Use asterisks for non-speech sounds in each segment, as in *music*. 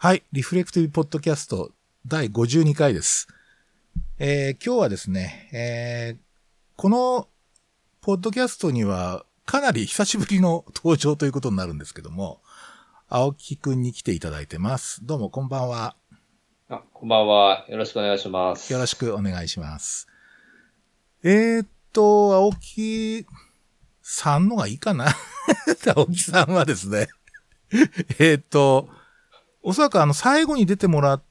はい。リフレクティブポッドキャスト第52回です。えー今日はですね、えーこのポッドキャストにはかなり久しぶりの登場ということになるんですけども、青木くんに来ていただいてます。どうもこんばんは。あ、こんばんは。よろしくお願いします。よろしくお願いします。えー、っと、青木さんのがいいかな *laughs* 青木さんはですね、*laughs* えーっと、おそらくあの最後に出てもらっ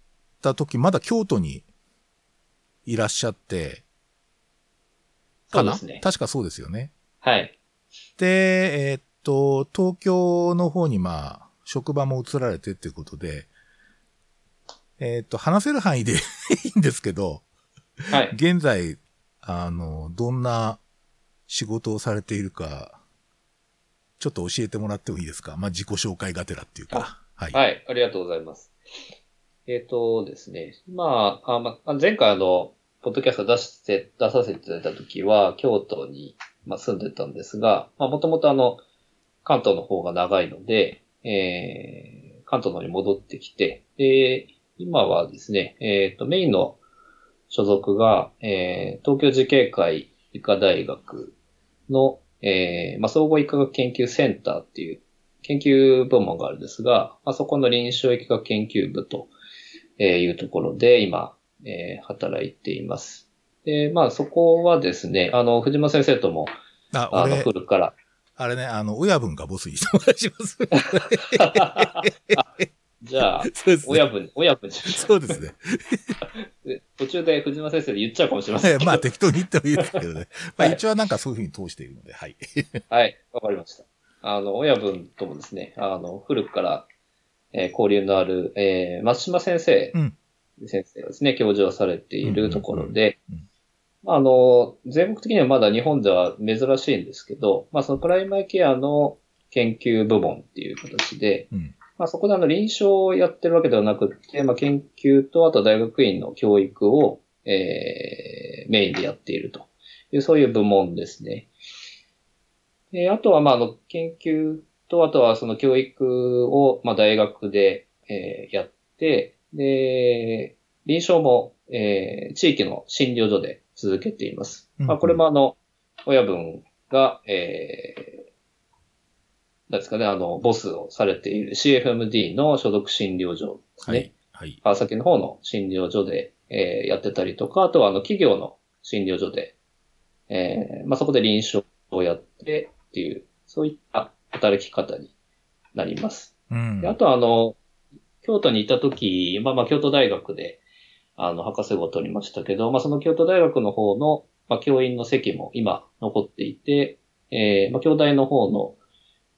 た時、まだ京都にいらっしゃって、かな？ね確かそうですよね。はい。で、えーっと、東京の方にまあ、職場も移られてっていうことで、えーっと、話せる範囲で *laughs* いいんですけど、はい。現在、あの、どんな仕事をされているか、ちょっと教えてもらってもいいですか？まあ、自己紹介がてらっていうか。はい。はい。ありがとうございます。えっ、とですね。まあ、あまあ、前回あの、ポッドキャスト出して、出させていただいたときは、京都に、まあ、住んでたんですが、まあ、もともとあの、関東の方が長いので、えー、関東の方に戻ってきて、で、今はですね、えっ、と、メインの所属が、えー、東京慈恵会医科大学の、えー、まあ、総合医科学研究センターっていう研究部門があるんですが、まあ、そこの臨床疫学研究部とえーいうところで今、えー働いています。で、まあそこはですね、あの、藤間先生とも、あ、あの、俺、古くから、あれね、あの、親分がボスにしてもらいます。*laughs* じゃあ、ね。親分、親分じゃそうですね。で途中で藤間先生で言っちゃうかもしれません。まあ、適当に言ってもいいですけどね。まあ、はい一応はなんかそういうふうに通しているので、はい。はい、わかりました。あの、親分ともですね、あの、古くから、えー交流のある、えー松島先生、うん先生がですね、教授をされているところであの、全国的にはまだ日本では珍しいんですけど、まあ、そのプライマーケアの研究部門っていう形で、うん。まあ、そこであの臨床をやってるわけではなくて、まあ、研究と、あと大学院の教育を、えー、メインでやっているという、そういう部門ですね。であとは、まあ、あの、研究と、あとはその教育を、まあ、大学で、えーやって、で、臨床も、えー地域の診療所で続けています。うんまあ、これもあの、親分が、えーなんですかね、あの、ボスをされている CFMD の所属診療所ですね。はい。はい。川崎の方の診療所で、えーやってたりとか、あとはあの企業の診療所で、えーまあ、そこで臨床をやってっていう、そういった働き方になります。うんで。あとはあの、京都にいた時、まあまあ京都大学で、あの、博士号を取りましたけど、まあその京都大学の方の、まあ教員の席も今残っていて、えー、まあ京大の方の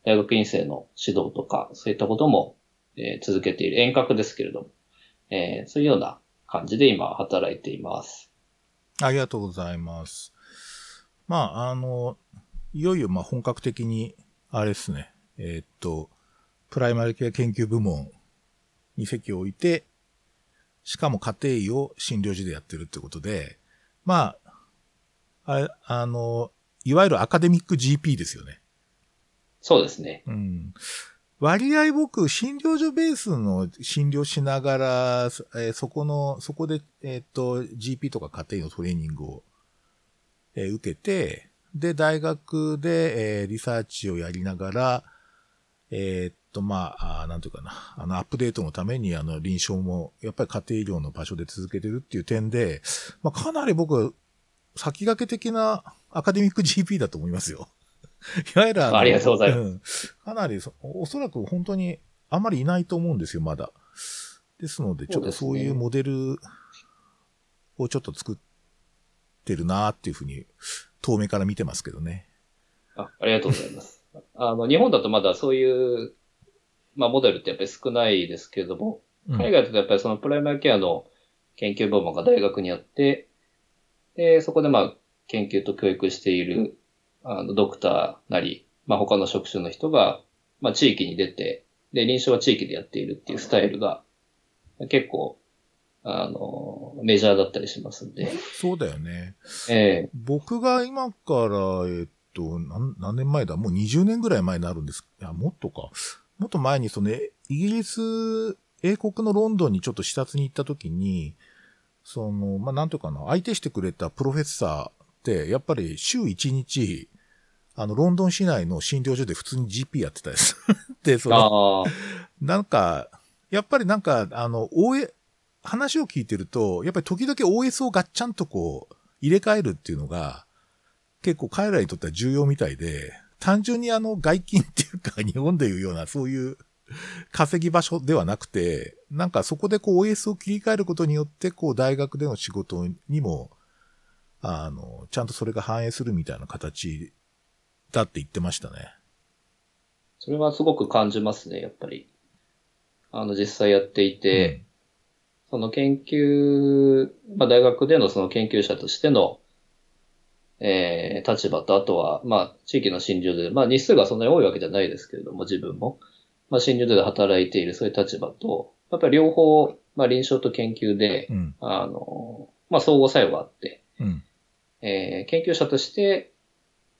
大学院生の指導とか、そういったことも、えー続けている遠隔ですけれども、えーそういうような感じで今働いています。ありがとうございます。まあ、あの、いよいよまあ本格的に、あれですね、えーっと、プライマリケア研究部門に席を置いて、しかも家庭医を診療所でやってるってことで、まあ、あれ、あの、いわゆるアカデミック GP ですよね。そうですね。うん。割合僕、診療所ベースの診療しながら、えーそこの、そこで、えーっと、GP とか家庭医のトレーニングを、えー受けて、で、大学で、えーリサーチをやりながら、えーっと、まあ、なんていうかな、あの、アップデートのために、あの、臨床も、やっぱり家庭医療の場所で続けてるっていう点で、まあ、かなり僕、先駆け的なアカデミック GP だと思いますよ。*laughs* いわゆるあのありがとうございますんかなりそ、おそらく本当にあんまりいないと思うんですよ、まだ。ですので、ちょっとそういうモデルをちょっと作ってるなっていうふうに、遠目から見てますけどね。あありがとうございます。*laughs* あの、日本だとまだそういう、まあ、モデルってやっぱり少ないですけれども、うん海外だとやっぱりそのプライマーケアの研究部門が大学にあって、で、そこでまあ、研究と教育している、あの、ドクターなり、まあ他の職種の人が、まあ地域に出て、で、臨床は地域でやっているっていうスタイルが、結構、あの、メジャーだったりしますんで、そうだよね。ええ僕が今から、えっと、何何年前だ？もう20年ぐらい前になるんです。いや、もっとか。もっと前にその、イギリス英国のロンドンにちょっと視察に行った時に、その、まあ、なんというかな、相手してくれたプロフェッサーって、やっぱり週1日、あの、ロンドン市内の診療所で普通に GP やってたです。*laughs* で、その、なんか、やっぱりなんか、あの、OA、話を聞いてると、やっぱり時々 OS をガッチャンとこう、入れ替えるっていうのが、結構彼らにとっては重要みたいで、単純にあの外勤っていうか *laughs* 日本でいうようなそういう稼ぎ場所ではなくて、なんかそこでこう OS を切り替えることによって、こう大学での仕事にも、あの、ちゃんとそれが反映するみたいな形だって言ってましたね。それはすごく感じますね、やっぱり。あの、実際やっていて、うん、その研究、まあ大学でのその研究者としての、えー、立場と、あとは、まあ、地域の診療で、まあ、日数がそんなに多いわけじゃないですけれども、自分も。まあ、診療所で働いているそういう立場と、やっぱり両方、まあ、臨床と研究で、うん、あの、まあ、相互作用があって、うん、えー、研究者として、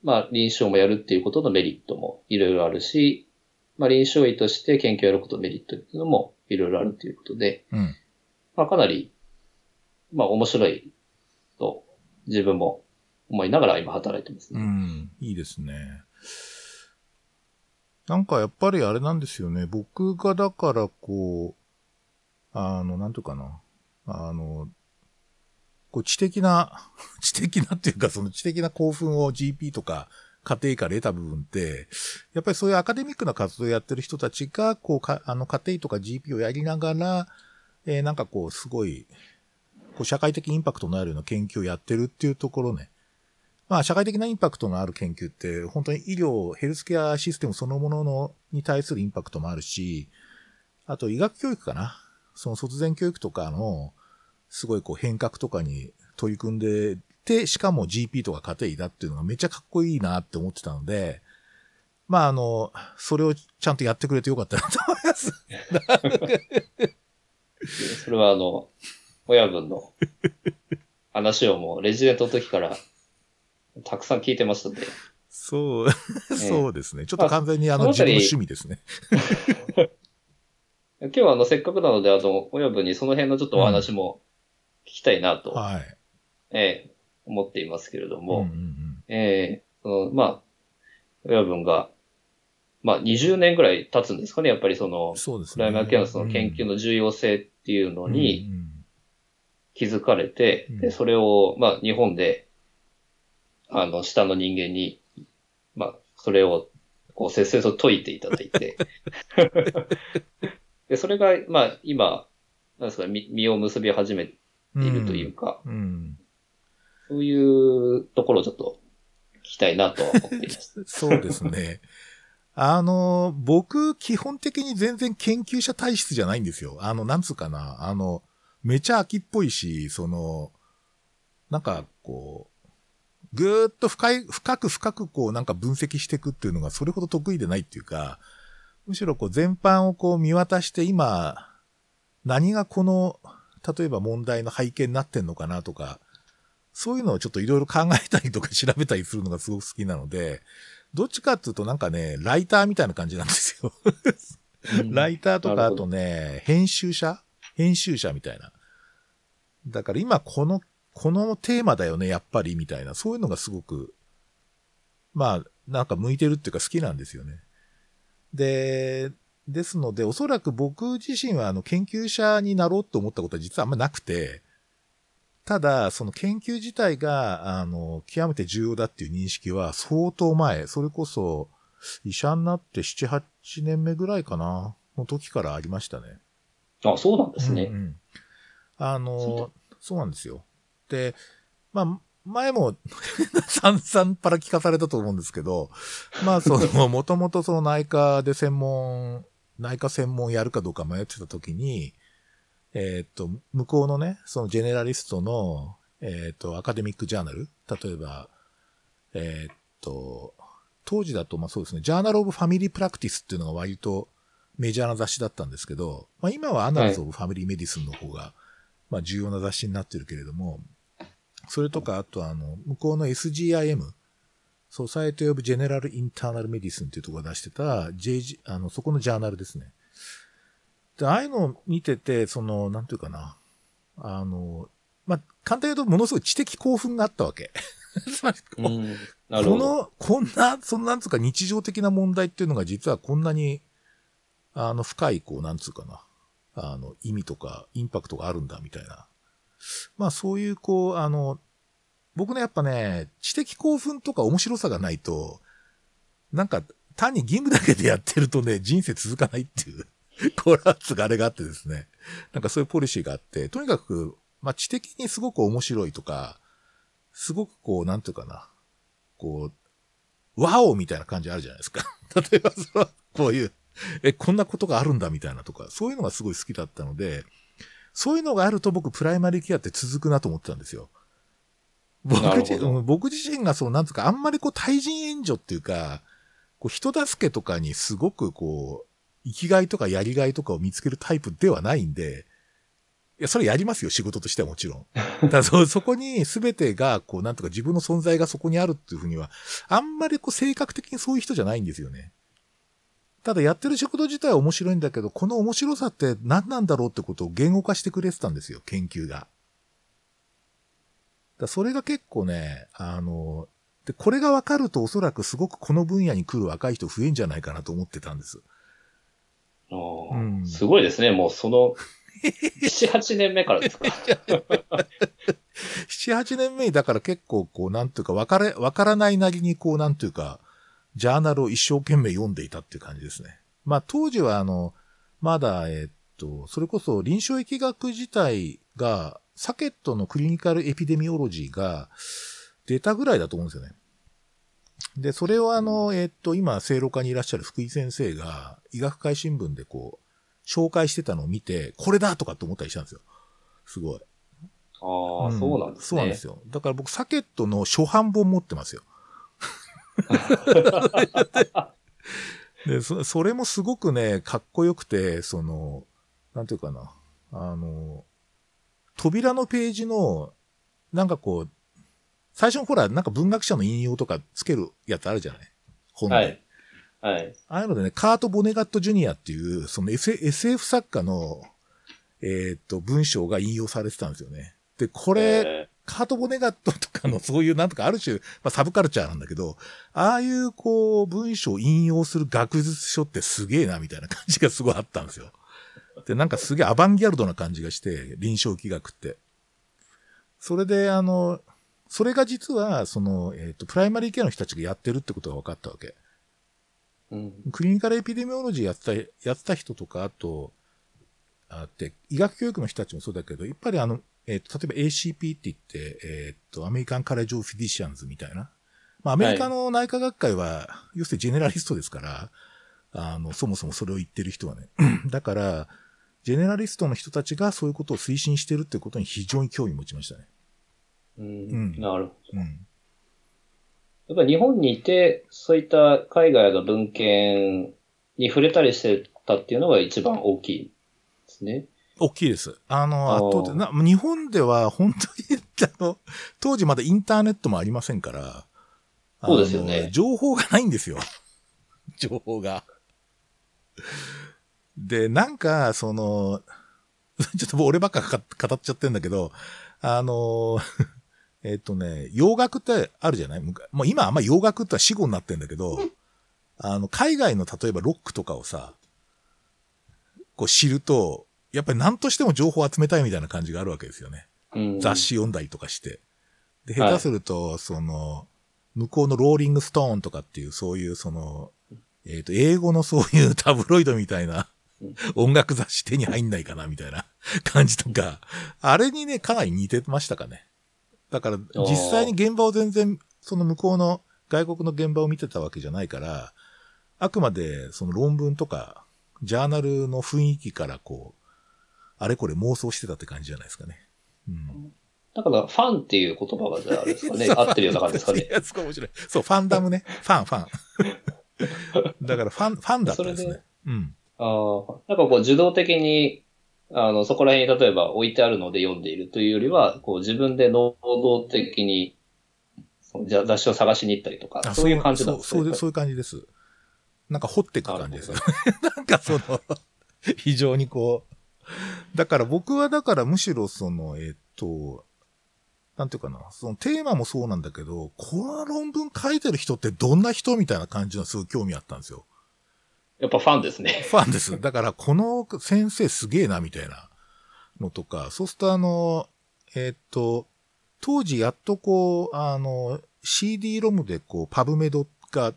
まあ、臨床もやるっていうことのメリットもいろいろあるし、まあ、臨床医として研究をやることのメリットっていうのもいろいろあるということで、うん、まあ、かなり、まあ、面白いと自分も思いながら今働いてますね。うん、いいですね。なんかやっぱりあれなんですよね。僕がだからこう、あの、なんとかな。あの、こう知的な、*laughs* 知的なっていうかその知的な興奮を GP とか家庭から得た部分って、やっぱりそういうアカデミックな活動をやってる人たちが、こうか、あの家庭とか GP をやりながら、えー、なんかこうすごい、こう社会的インパクトのあるような研究をやってるっていうところね。まあ、社会的なインパクトのある研究って、本当に医療、ヘルスケアシステムそのもののに対するインパクトもあるし、あと医学教育かな。その卒前教育とかの、すごいこう変革とかに取り組んでて、しかも GP とか家庭医だっていうのがめっちゃかっこいいなって思ってたので、まああの、それをちゃんとやってくれてよかったなと思います。*laughs* それはあの、親分の話をもうレジデントの時からたくさん聞いてますので。そう、そうですね。ちょっと完全にあの、自分の趣味ですね。*laughs* 今日はあの、せっかくなので、あの、親分にその辺のちょっとお話も聞きたいなと、うん、はい。ええ思っていますけれども、うんうんうん、ええその、まあ、親分が、まあ、20年ぐらい経つんですかね、やっぱりその、そうですね。クライマーケアのその研究の重要性っていうのに気づかれて、うん。うん、で、それを、まあ、日本で、あの、下の人間に、まあ、それを、こう、節々と解いていただいて。*laughs* で、それが、まあ、今、なんですか、実を結び始めているというか、うん。うん、そういうところをちょっと聞きたいなと思っています。*laughs* そうですね。あの、僕、基本的に全然研究者体質じゃないんですよ。あの、なんつうかな。あの、めちゃ秋っぽいし、その、なんか、こう、ぐーっと深い、深く深くこうなんか分析していくっていうのがそれほど得意でないっていうか、むしろこう全般をこう見渡して今、何がこの、例えば問題の背景になってんのかなとか、そういうのをちょっといろいろ考えたりとか調べたりするのがすごく好きなので、どっちかっていうとなんかね、ライターみたいな感じなんですよ。ライターとかあとね、編集者？編集者みたいな。だから今このこのテーマだよね、やっぱり、みたいな、そういうのがすごく、まあ、なんか向いてるっていうか好きなんですよね。で、ですので、おそらく僕自身はあの研究者になろうと思ったことは実はあんまなくて、ただ、その研究自体が、あの、極めて重要だっていう認識は相当前、それこそ、医者になって7、8年目ぐらいかな、の時からありましたね。あ、そうなんですね。うん、うん、あの、そうなんですよ。で、まあ、前も散々パラ聞かされたと思うんですけど、まあその、もともとその内科で専門、内科専門やるかどうか迷ってた時に、えっ、と、向こうのね、そのジェネラリストの、えっ、と、アカデミックジャーナル、例えば、えっ、と、当時だとまあそうですね、 Journal of Family Practice っていうのが割とメジャーな雑誌だったんですけど、まあ今は Annals of Family Medicine の方が、まあ重要な雑誌になってるけれども、それとか、あとあの、向こうの SGIM、 Society of General Internal Medicine っていうところが出してた、JG、あの、そこのジャーナルですね。で、ああいうのを見てて、その、なんていうかな。あの、まあ、簡単に言うとものすごい知的興奮があったわけ。*laughs* つまり、うん。この、こんな、そのなんつうか日常的な問題っていうのが実はこんなに、あの、深い、こう、なんつうかな。あの、意味とか、インパクトがあるんだ、みたいな。まあ、そういう、こう、あの、僕ね、やっぱね、知的興奮とか面白さがないと、なんか、単に義務だけでやってるとね、人生続かないっていう、*laughs* コーラスがあれがあってですね。なんかそういうポリシーがあって、とにかく、まあ、知的にすごく面白いとか、すごくこう、なんていうかな。こう、ワオみたいな感じあるじゃないですか。*laughs* 例えばその、こういう、え、こんなことがあるんだみたいなとか、そういうのがすごい好きだったので、そういうのがあると僕、プライマリーケアって続くなと思ってたんですよ。僕自なるほどうん僕自身がそう、なんつうか、あんまりこう、対人援助っていうか、こう、人助けとかにすごくこう、生きがいとかやりがいとかを見つけるタイプではないんで、いや、それやりますよ、仕事としてはもちろん。ただそ、*laughs* そこに全てが、こう、なんとか自分の存在がそこにあるっていうふうには、あんまりこう、性格的にそういう人じゃないんですよね。ただやってる仕事自体は面白いんだけど、この面白さって何なんだろうってことを言語化してくれてたんですよ、研究が。だそれが結構ね、あの、で、これが分かるとおそらくすごくこの分野に来る若い人増えんじゃないかなと思ってたんです。うんすごいですね。もうその、7、8年目からですか？7、8年目にだから結構こう、なんていうか、わから、わからないなりにこう、なんていうか、ジャーナルを一生懸命読んでいたっていう感じですね。まあ当時はあの、まだ、えっと、それこそ臨床疫学自体が、サケットのクリニカルエピデミオロジーが出たぐらいだと思うんですよね。で、それをあの、えっと、今、正路科にいらっしゃる福井先生が、医学会新聞でこう、紹介してたのを見て、これだとかって思ったりしたんですよ。すごい。ああ、そうなんですね。そうなんですよ。だから僕、サケットの初版本持ってますよ。でそ、それもすごくね、かっこよくて、その、なんていうかな、あの、扉のページの、なんかこう、最初のほら、なんか文学者の引用とかつけるやつあるじゃない本で。はい。はい。ああいうのでね、カート・ボネガット・ジュニアっていう、その SF, SF 作家の、えーっと、文章が引用されてたんですよね。で、これ、えカート・ボネガットとかの *laughs* そういうなんとかある種、まあ、サブカルチャーなんだけど、ああいうこう文章を引用する学術書ってすげえなみたいな感じがすごいあったんですよ。で、なんかすげえアバンギャルドな感じがして、臨床疫学って。それで、あの、それが実は、その、えっ、と、プライマリーケアの人たちがやってるってことが分かったわけ。ーうん。 clinical epidemiology やった、やった人とか、あと、あって、医学教育の人たちもそうだけど、やっぱりあの、えっ、と、例えば ACP って言って、えっ、と、 American College of Physicians みたいな。まあ、アメリカの内科学会は、要するにジェネラリストですから、あの、そもそもそれを言ってる人はね。*clears throat* だから、ジェネラリストの人たちがそういうことを推進してるってことに非常に興味持ちましたね。うんうんなるほど。うん。やっぱり日本にいて、そういった海外の文献に触れたりしてたっていうのが一番大きいですね。大きいです。あの、圧倒的な、日本では本当に、あの、*laughs* 当時まだインターネットもありませんから、そうですよね情報がないんですよ。*laughs* 情報が。で、なんか、その、*laughs* ちょっともう俺ばっかか語っちゃってんだけど、あの、えっとね、洋楽ってあるじゃない？もう今あんま洋楽って死語になってんだけど、あの、海外の例えばロックとかをさ、こう知ると、やっぱり何としても情報を集めたいみたいな感じがあるわけですよね。うん、雑誌読んだりとかして。で、はい下手すると、その、向こうのローリングストーンとかっていう、そういうその、えっ、と、英語のそういう *laughs* タブロイドみたいなうん音楽雑誌手に入んないかなみたいな感じとか、あれにね、かなり似てましたかね。だから、実際に現場を全然、その向こうの外国の現場を見てたわけじゃないから、あくまでその論文とか、ジャーナルの雰囲気からこう、あれこれ妄想してたって感じじゃないですかね。うん。だから、ファンっていう言葉がじゃああれですかね。*laughs* 合ってるような感じですかいね。や、すごい面白い。そう、ファンダムね。ファン、ファン。*laughs* だから、ファン、ファンだったんですね。うん。ああ、なんかこう受動的に、あの、そこら辺に例えば置いてあるので読んでいるというよりは、こう自分で能動的に、じゃ雑誌を探しに行ったりとか、あそういう感じなんですそうそう、ね。そういう感じです。なんか掘っていく感じです。*laughs* なんかその、非常にこう。だから僕はだからむしろその、えっと、なんていうかな、そのテーマもそうなんだけど、この論文書いてる人ってどんな人みたいな感じのすごい興味あったんですよ。やっぱファンですね。ファンです。だからこの先生すげえなみたいなのとか、そうするとあの、えっと、当時やっとこう、あの、CD ロムでこう、パブメドが、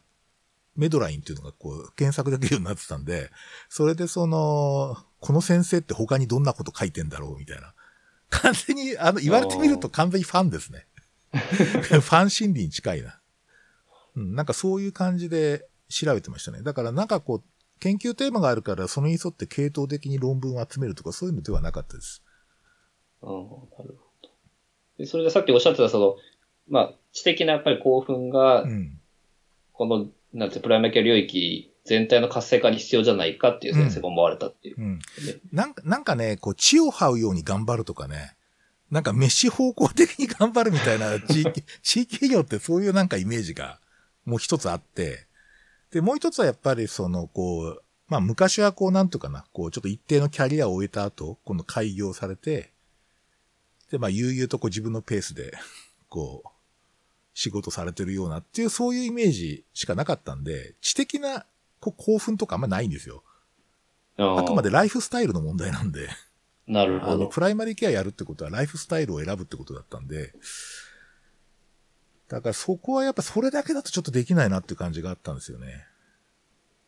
メドラインっていうのがこう、検索できるようになってたんで、それでその、この先生って他にどんなこと書いてんだろうみたいな。完全に、あの、言われてみると完全にファンですね。*laughs* ファン心理に近いな。うん、なんかそういう感じで調べてましたね。だからなんかこう、研究テーマがあるから、それに沿って系統的に論文を集めるとか、そういうのではなかったです。ああ、なるほど。でそれでさっきおっしゃってた、その、まあ、知的なやっぱり興奮がう、ん。この、なんて、プライマー系領域全体の活性化に必要じゃないかっていう先生が思われたっていう。うん。なんか、なんかね、こう、血を這うように頑張るとかね、なんか飯方向的に頑張るみたいな地域、地域企業ってそういうなんかイメージがもう一つあって、で、もう一つはやっぱりその、こう、まあ昔はこうなんとかな、こうちょっと一定のキャリアを終えた後、今度開業されて、で、まあ悠々とこう自分のペースで、こう、仕事されてるようなっていう、そういうイメージしかなかったんで、知的なこう興奮とかあんまないんですよ。ああくまでライフスタイルの問題なんで。なるほあの、ど。プライマリーケアやるってことはライフスタイルを選ぶってことだったんで、だからそこはやっぱそれだけだとちょっとできないなっていう感じがあったんですよね。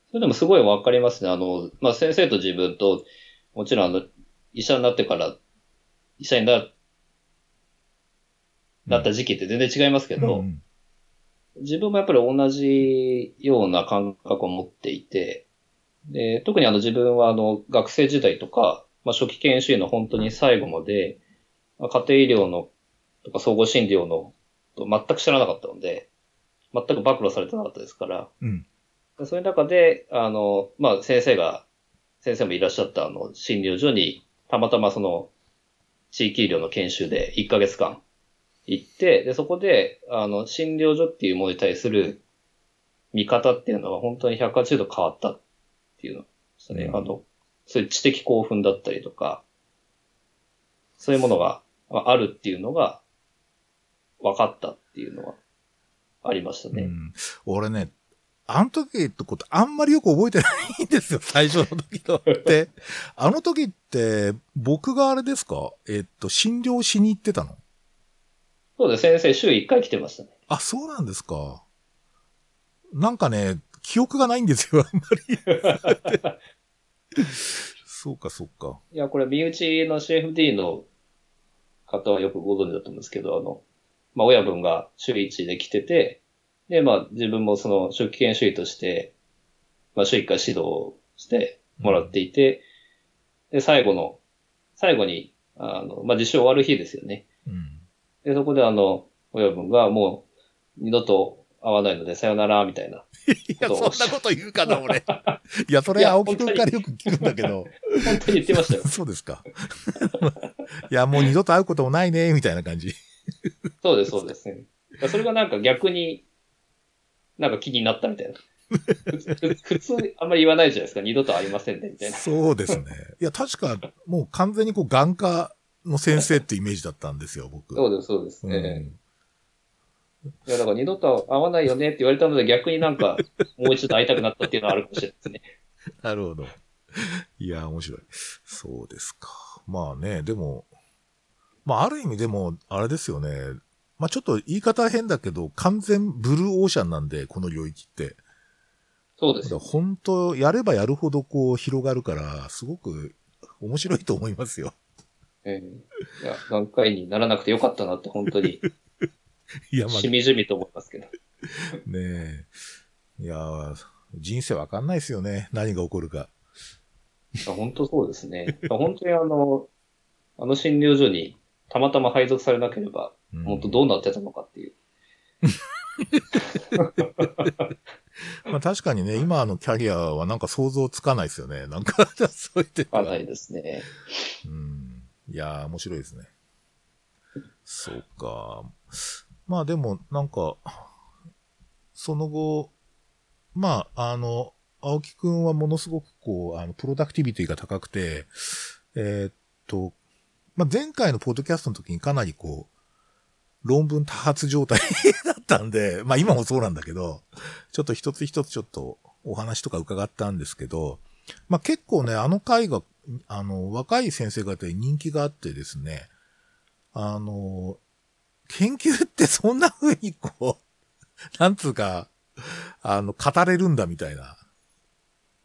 それでもすごいわかりますね。あの、まあ、先生と自分と、もちろんあの、医者になってから、医者にな、なった時期って全然違いますけど、うん自分もやっぱり同じような感覚を持っていて、で特にあの自分はあの学生時代とか、まあ、初期研修医の本当に最後まで、まあ家庭医療のとか総合診療のと全く知らなかったので、全く暴露されてなかったですから、うん。でそういう中で、あの、まあ、先生が、先生もいらっしゃったあの診療所に、たまたまその地域医療の研修で1ヶ月間行って、で、そこで、あの、診療所っていうものに対する見方っていうのは本当に180度変わったっていうのですね。うんあの、そういう知的興奮だったりとか、そういうものがああるっていうのが分かったっていうのはありましたね。うん。俺ね、あの時ってことあんまりよく覚えてないんですよ、*laughs* 最初の時のって。*laughs* あの時って、僕があれですか？えっと、診療しに行ってたの？そうです。先生週1回来てましたね。あ、そうなんですか。なんかね、記憶がないんですよ、*laughs* あんまり。そうか、そうか。いや、これ、身内の CFD の方はよくご存知だと思うんですけど、あの、まあ、親分が週1で来てて、で、まあ、自分もその、初期研修医として、まあ、週1回指導してもらっていて、で、最後の、最後に、あの、まあ、実習終わる日ですよね。うん。で、そこであの、親分がもう、二度と会わないので、さよなら、みたいな。いや、そんなこと言うかな、俺。*laughs* いや、それ青木くんからよく聞くんだけど。本当に言ってましたよ。*laughs* そうですか。*laughs* いや、もう二度と会うこともないね、みたいな感じ。そうです、そうですね。それがなんか逆に、なんか気になったみたいな。普通あんまり言わないじゃないですか。二度と会いませんね、みたいな。そうですね。いや、確か、もう完全にこう、眼科の先生ってイメージだったんですよ、僕。そうです、そうです。うんええいや、だから二度と会わないよねって言われたので逆になんか、もう一度会いたくなったっていうのはあるかもしれないですね。*laughs* なるほど。いや、面白い。そうですか。まあね、でも、まあある意味でも、あれですよね。まあちょっと言い方は変だけど、完全ブルーオーシャンなんで、この領域って。そうですよ。本当やればやるほどこう広がるから、すごく面白いと思いますよ。ええいや、眼科医にならなくてよかったなって本当に、*laughs* いや、まあしみじみと思いますけど。*laughs* ねえ。いや、人生わかんないですよね。何が起こるか。本当そうですね。本当にあの、あの診療所にたまたま配属されなければ、うん本当どうなってたのかっていう。*laughs* まあ確かにね、今のキャリアはなんか想像つかないですよね。なんか、そう言って。かないですね。うん。いやー、面白いですね。そうか。まあでも、なんか、その後、まあ、あの、青木くんはものすごくこう、あの、プロダクティビティが高くて、えーっと、まあ、前回のポッドキャストの時にかなりこう、論文多発状態だったんで、*laughs* まあ今もそうなんだけど、ちょっと一つ一つちょっとお話とか伺ったんですけど、まあ結構ね、あの回が、あの、若い先生方に人気があってですね、あの、研究ってそんな風にこう、*laughs* なんつうか、あの、語れるんだみたいな。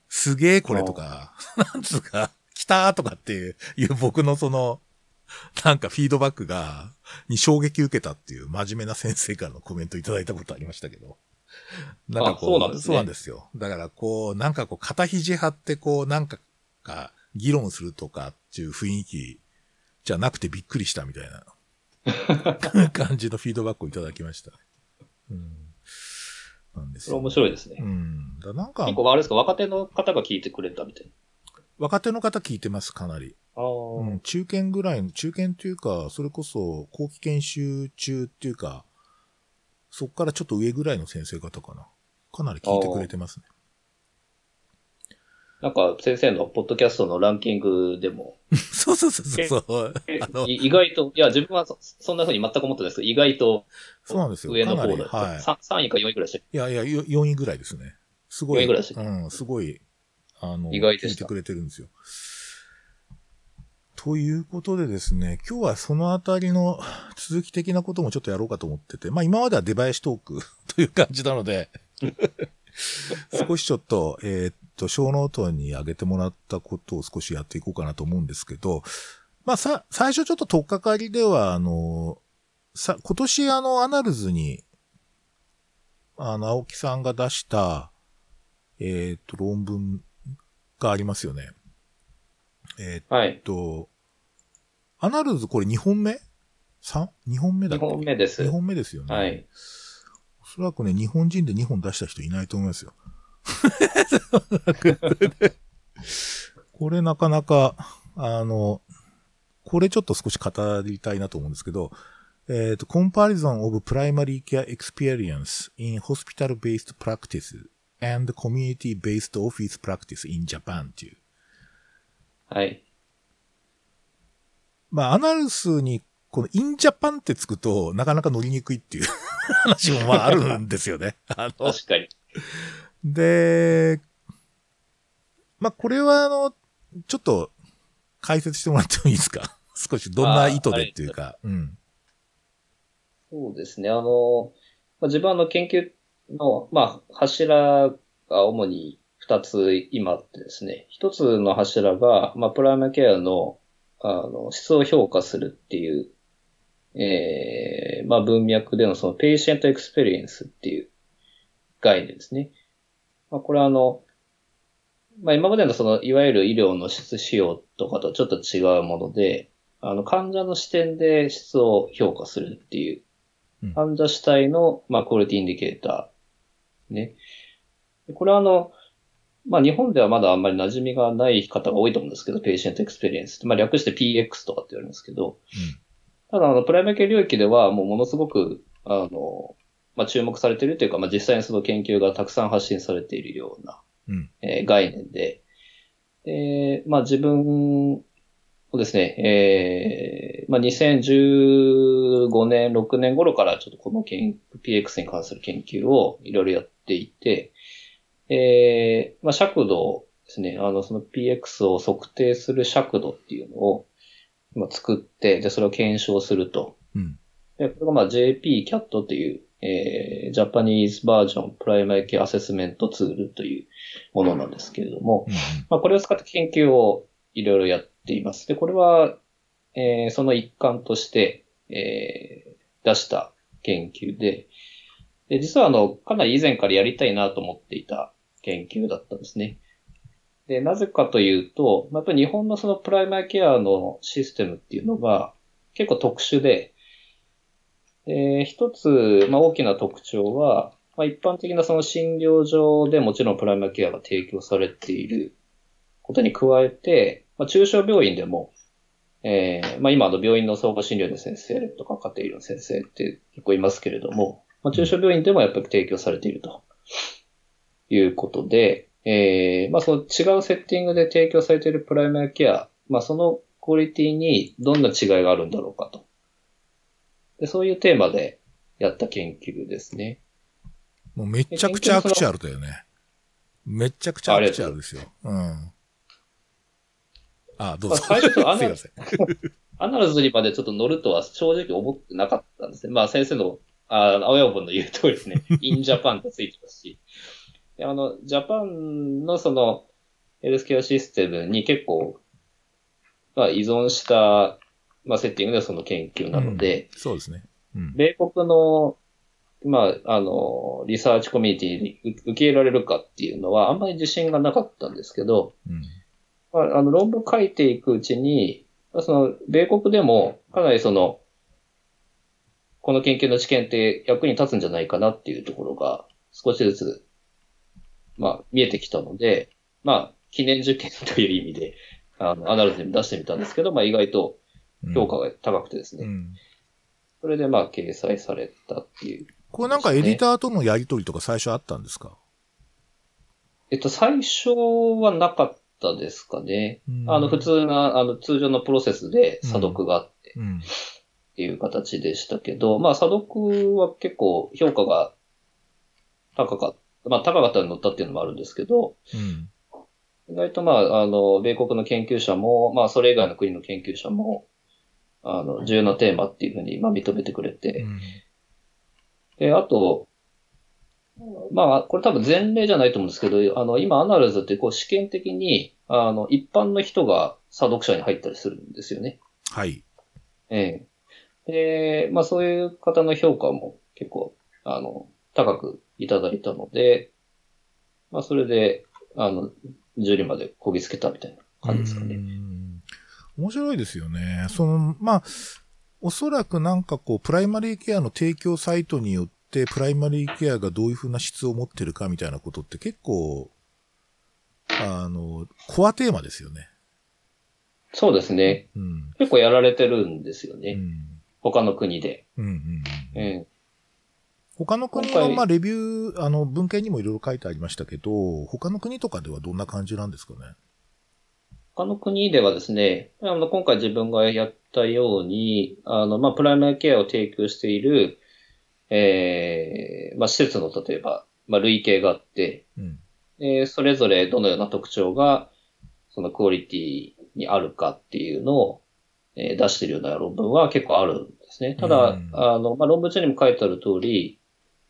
すげえこれとか、*laughs* なんつうか、来たーとかっていう僕のその、*laughs* なんかフィードバックが、に衝撃受けたっていう真面目な先生からのコメントいただいたことありましたけど。なんかこう、そうなんですねそうなんですよ。だからこう、なんかこう、肩肘張ってこう、なんかか、議論するとかっていう雰囲気じゃなくてびっくりしたみたいな *laughs* 感じのフィードバックをいただきました。うん。なんですよ。それ面白いですね。うん。だなんか結、構あれですか、若手の方が聞いてくれたみたい若手の方聞いてます、かなり。うん、中堅ぐらいの、中堅っていうか、それこそ後期研修中っていうか、そっからちょっと上ぐらいの先生方かな。かなり聞いてくれてますね。なんか先生のポッドキャストのランキングでも、*laughs* そうそうそうそう意外と、いや自分はそそんな風に全く思ってないですけど、意外とそうなんですよ。上の方だった。はい。さ3位か4位くらいしていやいや、よ4位ぐらいですね。すごい。4位ぐらいですねうん、すごい、あの、意外で聞いてくれてるんですよ。ということでですね、今日はそのあたりの続き的なこともちょっとやろうかと思ってて、まあ今までは出囃子トーク *laughs* という感じなので、少しちょっと、えーっと、ショーノートに上げてもらったことを少しやっていこうかなと思うんですけど、まあさ、最初ちょっと取っかかりでは、あの、さ、今年あの、 Annals に、あの、青木さんが出した、えーっと、論文がありますよね。えーっはい。と、 Annals これ2本目 ?3? 2本目だ2っけ本目です。2本目ですよね。はい。おそらくね、日本人で2本出した人いないと思いますよ。これなかなか、あの、これちょっと少し語りたいなと思うんですけど、えっ、と、comparison of primary care experience in hospital-based practice and community-based office practice in Japan っていう。はい。まあ、アナルスに、この in Japan ってつくと、なかなか乗りにくいっていう *laughs* 話もまああるんですよね。*laughs* あの、確かに。で、まあ、これはあの、ちょっと解説してもらってもいいですか？*laughs* 少しどんな意図でっていうか。うん。そうですね。あの、まあ、自分はあの研究の、まあ、柱が主に二つ今あってですね。一つの柱が、まあ、プライマーケアの、あの、質を評価するっていう、ええまあ、文脈でのその patient experience っていう概念ですね。まあ、これはあの、まあ、今までのその、いわゆる医療の質指標とかとちょっと違うもので、あの、患者の視点で質を評価するっていううん、患者主体の、まあ、 quality indicator。ね。でこれはあの、まあ、日本ではまだあんまり馴染みがない方が多いと思うんですけど、 patient experience って、まあ、略して PX とかって言われますけど、ただ、あの、プライマリーケア領域では、もうものすごく、あの、まあ、注目されているというか、まあ、実際にその研究がたくさん発信されているような、うん。えー概念で、で、まあ、自分もですね、えーまあ、2015年、6年頃からちょっとこの研 PX に関する研究をいろいろやっていて、えーまあ、尺度ですね、あの、その PX を測定する尺度っていうのを、まあ、作って、で、それを検証すると。うん。で、これがまあ JPCAT という、えー、Japanese Version Primary Care Assessment Tool というものなんですけれども、うん。まあ、これを使って研究をいろいろやっています。で、これは、えーその一環として、えー出した研究で、で、実はあの、かなり以前からやりたいなと思っていた研究だったんですね。で、なぜかというと、やっぱり日本のそのプライマーケアのシステムっていうのが結構特殊で、で一つ、まあ、大きな特徴は、まあ、一般的なその診療所でもちろんプライマーケアが提供されていることに加えて、まあ、中小病院でも、えーまあ、今の病院の総合診療の先生とか家庭医療の先生って結構いますけれども、まあ、中小病院でもやっぱり提供されているということで、えー、まあその違うセッティングで提供されているプライマリケア、まあそのクオリティにどんな違いがあるんだろうかと。でそういうテーマでやった研究ですね。もうめっちゃくちゃアクチュアルだよね。めっちゃくちゃアクチュアルですよ。うん。あ、どうぞ。まあ最初アナ *laughs* すいません。 Annals にまでちょっと乗るとは正直思ってなかったんですね。まあ先生の、あ青山本の言う通りですね。in Japan ってついてますし。であの、ジャパンのその、ヘルスケアシステムに結構、まあ依存した、まあセッティングでその研究なので、そうですね。うん。米国の、まあ、あの、リサーチコミュニティに受受け入れられるかっていうのはあんまり自信がなかったんですけど、うん。まあ、あの、論文書いていくうちに、まあその、米国でも、かなりその、この研究の知見って役に立つんじゃないかなっていうところが、少しずつ、まあ、見えてきたので、まあ、記念受験という意味で、あの、アナルズにも出してみたんですけど、まあ、意外とうん評価が高くてですね、うん。それでまあ、掲載されたっていう。これなんかエディターとのやりとりとか最初あったんですか？えっと、最初はなかったですかね。うんあの、普通な、あの、通常のプロセスで査読があって、うん。っていう形でしたけど、まあ、査読は結構評価が高かった。まあ、高かったら乗ったっていうのもあるんですけど、うん。意外とまあ、あの、米国の研究者も、まあ、それ以外の国の研究者も、あの、重要なテーマっていうふうに、まあ、認めてくれて、うんで、あと、まあ、これ多分前例じゃないと思うんですけど、あの、今、アナルズってこう試験的に、あの、一般の人が査読者に入ったりするんですよね。はい。ええ。で、まあそういう方の評価も結構、あの、高くいただいたので、まあそれで、あの、ジュリーまでこぎつけたみたいな感じですかうね。ん面白いですよね。その、まあ、おそらくなんかこう、プライマリーケアの提供サイトによって、プライマリーケアがどういう風な質を持ってるかみたいなことって結構、あの、コアテーマですよね。そうですね。うん。結構やられてるんですよね。うん。他の国で。うんうんうん。ええ。他の国の、まあ、レビュー、あの、文献にもいろいろ書いてありましたけど、他の国とかではどんな感じなんですかね？他の国ではですね、あの、今回自分がやったように、あの、まあ、プライマリケアを提供している、ええまあ、施設の例えば、まあ、類型があって、うん。えーそれぞれどのような特徴が、そのクオリティにあるかっていうのを、えー出しているような論文は結構あるんですね。ただ、うんあの、まあ、論文中にも書いてある通り、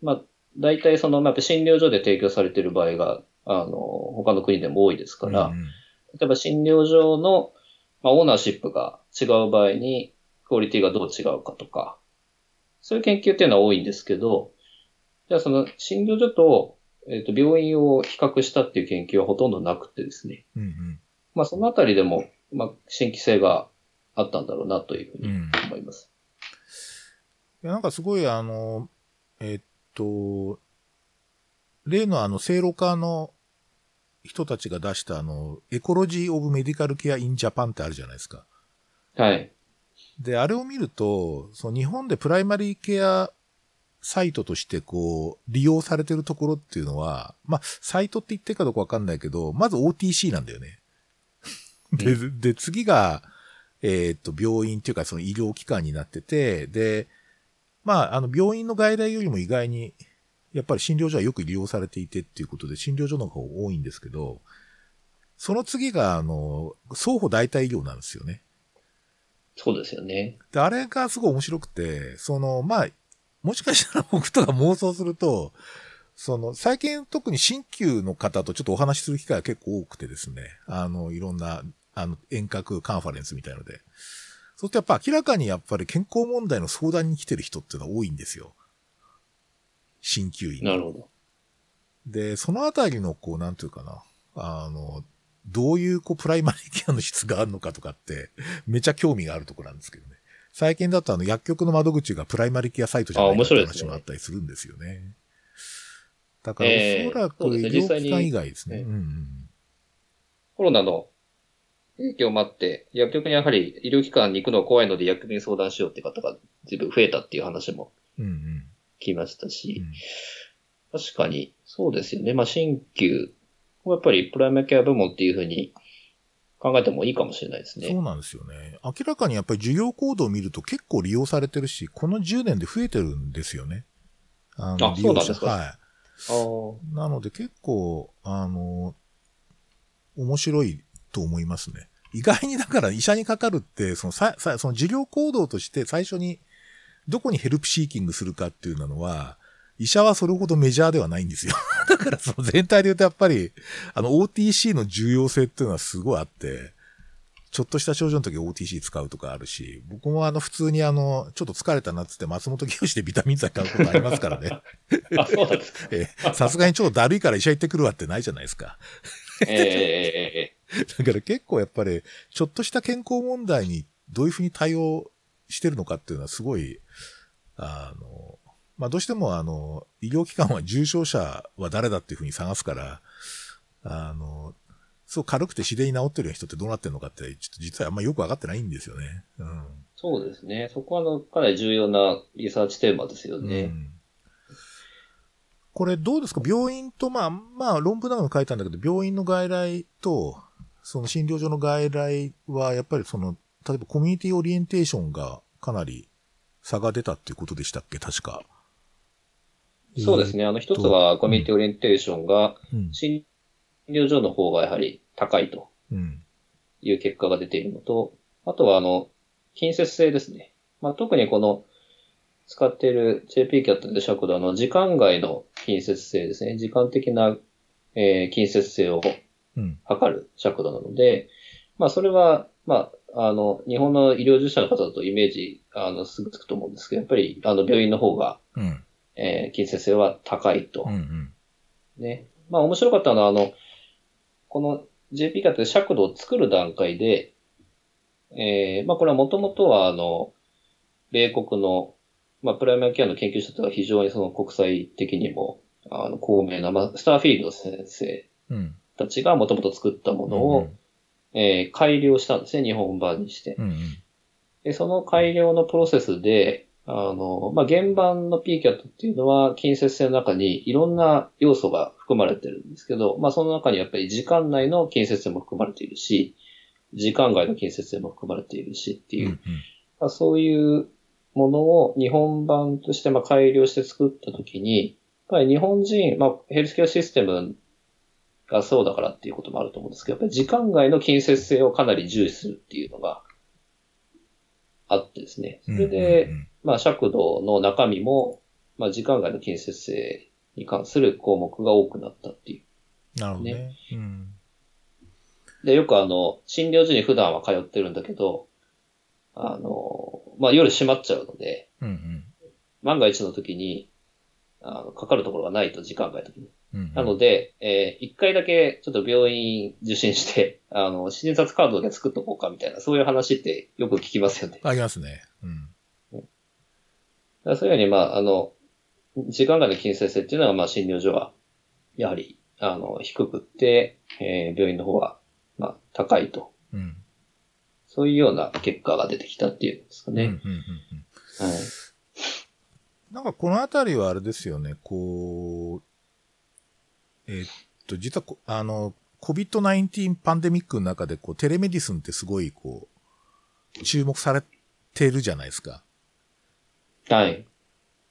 まあ、大体その、まあ、やっぱ診療所で提供されている場合が、あの、他の国でも多いですから、うんうん例えば診療所の、まあ、オーナーシップが違う場合に、クオリティがどう違うかとか、そういう研究っていうのは多いんですけど、じゃあその診療所と、えっ、と、病院を比較したっていう研究はほとんどなくてですね。うんうん。まあそのあたりでも、まあ新規性があったんだろうなというふうにうん思います。いや、なんかすごいあの、えっと、例のあの、聖路加の人たちが出したあの、 Ecology of Medical Care in Japan ってあるじゃないですか。はい。で、あれを見ると、その日本でプライマリーケアサイトとしてこう、利用されてるところっていうのは、まあ、サイトって言ってるかどうかわかんないけど、まず OTC なんだよね。で、で、次が、えーっと、病院っていうかその医療機関になってて、で、まあ、あの、病院の外来よりも意外に、やっぱり診療所はよく利用されていてっていうことで、診療所の方が多いんですけど、その次が、あの、双方代替医療なんですよね。そうですよね。で、あれがすごい面白くて、その、まあ、もしかしたら *laughs* 僕とか妄想すると、その、最近特に新旧の方とちょっとお話しする機会が結構多くてですね、あの、いろんな、あの、遠隔カンファレンスみたいので。そうするとやっぱ明らかにやっぱり健康問題の相談に来てる人っていうのは多いんですよ。新旧医。なるほど。で、そのあたりの、こう、なんていうかな、あの、どういう、こう、プライマリーケアの質があるのかとかって、めちゃ興味があるところなんですけどね。最近だとあの、薬局の窓口がプライマリーケアサイトじゃないって話もあったりするんですよね。だから、ええおそらく医療機関以外ですね。実際にうんうん。コロナの影響もあって、薬局にやはり医療機関に行くのが怖いので薬局に相談しようって方が随分増えたっていう話もうんうん。聞きましたうし、ん確かにそうですよね。まあ新旧やっぱりプライマーケア部門っていうふうに考えてもいいかもしれないですね。そうなんですよね。明らかにやっぱり授業行動を見ると結構利用されてるし、この10年で増えてるんですよね。あの、利用者。はい。なので結構、あの、面白いと思いますね。意外にだから医者にかかるって、そのさ、さ、その授業行動として最初にどこにヘルプシーキングするかっていうのは、医者はそれほどメジャーではないんですよ。*laughs* だからその全体で言うとやっぱり、あの OTC の重要性っていうのはすごいあって、ちょっとした症状の時 OTC 使うとかあるし、僕もあの普通にあの、ちょっと疲れたなってって松本清でビタミン剤買うことありますからね。*laughs* あ、そうなんですか。*laughs* えさすがにちょっとだるいから医者行ってくるわってないじゃないですか。ええー、*laughs* だから結構やっぱり、ちょっとした健康問題にどういうふうに対応してるのかっていうのはすごい、あの、まあ、どうしてもあの、医療機関は重症者は誰だっていうふうに探すから、あの、そう軽くて自然に治ってる人ってどうなってるのかって、ちょっと実はあんまよくわかってないんですよね。うん。そうですね。そこはあの、かなり重要なリサーチテーマですよね。うんこれどうですか？病院と、まあ、まあ、論文なんかも書いたんだけど、病院の外来と、その診療所の外来は、やっぱりその、例えばコミュニティオリエンテーションがかなり差が出たっていうことでしたっけ？確か。そうですね。あの、一つはコミュニティオリエンテーションが、診療所の方がやはり高いという結果が出ているのと、あとはあの、近接性ですね。まあ、特にこの、使っている JP キャットで尺度の時間外の近接性ですね。時間的な、えー、近接性を測る尺度なので、うん、まあそれは、まあ、あの、日本の医療従事者の方だとイメージ、あの、すぐつくと思うんですけど、やっぱり、あの、病院の方が、うん、えー、近接性は高いと。うんうん、ね。まあ面白かったのは、あの、この JP カって尺度を作る段階で、えー、まあこれはもともとは、あの、米国の、まあプライマーケアの研究者とは非常にその国際的にも、あの、高名な、まあ、スターフィールド先生たちがもともと作ったものを、えー、改良したんですね、日本版にして。でその改良のプロセスで、あの、まあ、原版の PCAT っていうのは、近接性の中にいろんな要素が含まれてるんですけど、まあ、その中にやっぱり時間内の近接性も含まれているし、時間外の近接性も含まれているしっていう、まあ、そういうものを日本版としてまあ改良して作ったときに、やっぱり日本人、まあ、ヘルスケアシステムがそうだからっていうこともあると思うんですけど、やっぱり時間外の近接性をかなり重視するっていうのがあってですね。それで、うんうんうん、まあ、尺度の中身も、まあ、時間外の近接性に関する項目が多くなったっていう、なるほどね。うん、で、よくあの、診療所に普段は通ってるんだけど、あの、まあ、夜閉まっちゃうので、うんうん、万が一の時に、あの、かかるところがないと、時間外の時に。なので、えー、一回だけちょっと病院受診して、*laughs* あの、診察カードだけ作っとこうかみたいな、そういう話ってよく聞きますよね。ありますね。うん。だそういうふうに、まあ、あの、時間外の金星性っていうのは、まあ、診療所は、やはり、あの、低くって、えー、病院の方は、まあ、高いと。うん。そういうような結果が出てきたっていうんですかね。うんうんうんうん、はい。なんかこのあたりはあれですよね、こう、えー、っと、実はあの、COVID-19 パンデミックの中で、こう、テレメディスンってすごい、こう、注目されてるじゃないですか。はい。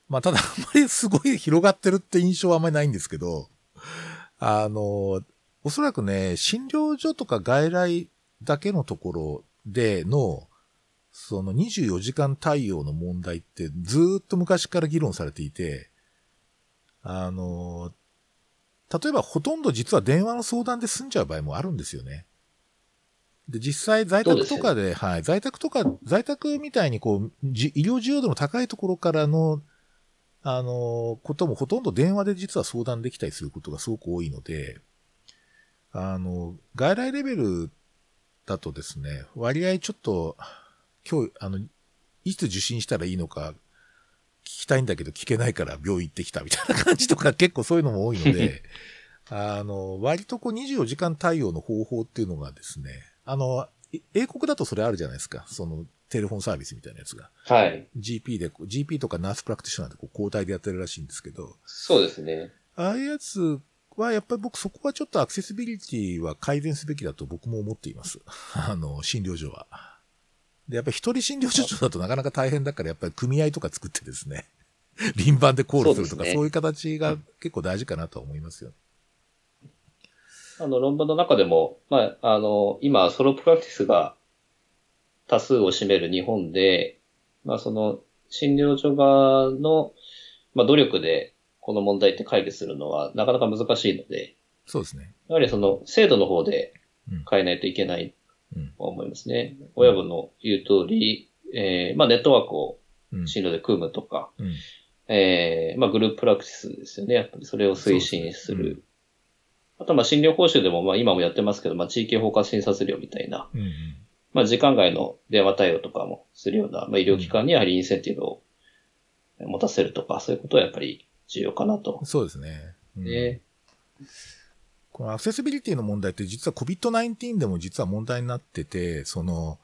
まあ、ただ、あんまりすごい広がってるって印象はあんまりないんですけど、あの、おそらくね、診療所とか外来だけのところでの、その24時間対応の問題ってずっと昔から議論されていて、あの、例えばほとんど実は電話の相談で済んじゃう場合もあるんですよね。で、実際在宅とかで、ではい、在宅とか、在宅みたいにこう、医療需要度の高いところからの、あの、こともほとんど電話で実は相談できたりすることがすごく多いので、あの、外来レベルだとですね、割合ちょっと、今日、あの、いつ受診したらいいのか、聞きたいんだけど聞けないから病院行ってきたみたいな感じとか結構そういうのも多いので、*laughs* あの、割とこう24時間対応の方法っていうのがですね、あの、英国だとそれあるじゃないですか。その、テレフォンサービスみたいなやつが。はい。GP で、GP とかナースプラクティショナーでこう交代でやってるらしいんですけど。そうですね。ああいうやつはやっぱり僕そこはちょっとアクセシビリティは改善すべきだと僕も思っています。*laughs* あの、診療所は。で、やっぱり一人診療所だとなかなか大変だから、やっぱり組合とか作ってですね、*laughs* 輪番でコールするとか、そう,、ねいう形が結構大事かなとは思いますよ。あの、論文の中でも、まあ、あの、今、ソロプラクティスが多数を占める日本で、まあ、その、診療所側の、まあ、努力で、この問題って解決するのは、なかなか難しいので、そうですね。やはりその、制度の方でうん変えないといけない思いますね。親分の言う通り、えー、まあ、ネットワークをうん。診療で組むとか、うん。えー、まあ、グループプラクティスですよね。やっぱりそれを推進する。あと、まあ、診療報酬でも、まあ、今もやってますけど、まあ、地域包括診察料みたいな、うんうん。まあ、時間外の電話対応とかもするような、まあ、医療機関にやはりインセンティブを持たせるとか、そういうことはやっぱり重要かなと。そうですね。うんね。このアクセシビリティの問題って実は COVID-19 でも実は問題になってて、その、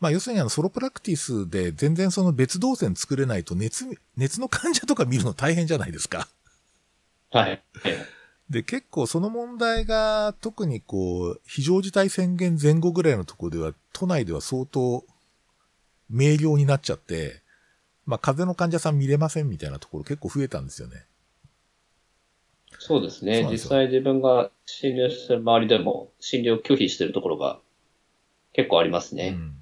まあ要するにあのソロプラクティスで全然その別動線作れないと熱、熱の患者とか見るの大変じゃないですか。はい。で、結構その問題が特にこう、非常事態宣言前後ぐらいのところでは、都内では相当明瞭になっちゃって、まあ風邪の患者さん見れませんみたいなところ結構増えたんですよね。そうですね。実際自分が診療してる周りでも診療拒否してるところが結構ありますね。うん。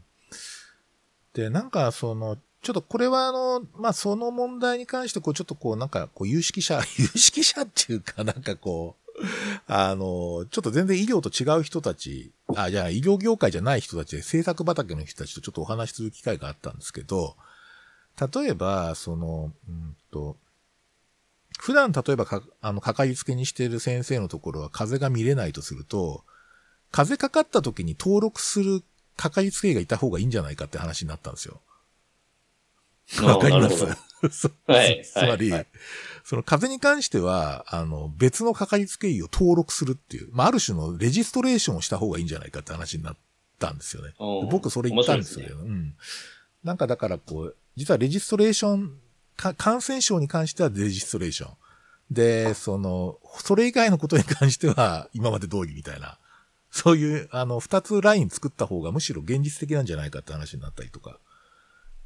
で、なんかその、ちょっとこれはあの、まあ、その問題に関して、こう、ちょっとこう、なんか、こう、有識者、*laughs* 有識者っていうか、なんかこう、あの、ちょっと全然医療と違う人たち、あ、じゃあ医療業界じゃない人たちで、制作畑の人たちとちょっとお話しする機会があったんですけど、例えば、その、うんと、普段例えばか、あの、かかりつけにしている先生のところは風邪が見れないとすると、風邪かかった時に登録するかかりつけ医がいた方がいいんじゃないかって話になったんですよ。わかります？*laughs* はいつまり、はいその風邪に関しては、あの、別のかかりつけ医を登録するっていう、まあ、ある種のレジストレーションをした方がいいんじゃないかって話になったんですよね。僕それ言ったんですよ、面白いうん。なんかだからこう、実はレジストレーション、か感染症に関してはレジストレーション。で、その、それ以外のことに関しては今まで通りみたいな。そういう、あの、二つライン作った方がむしろ現実的なんじゃないかって話になったりとか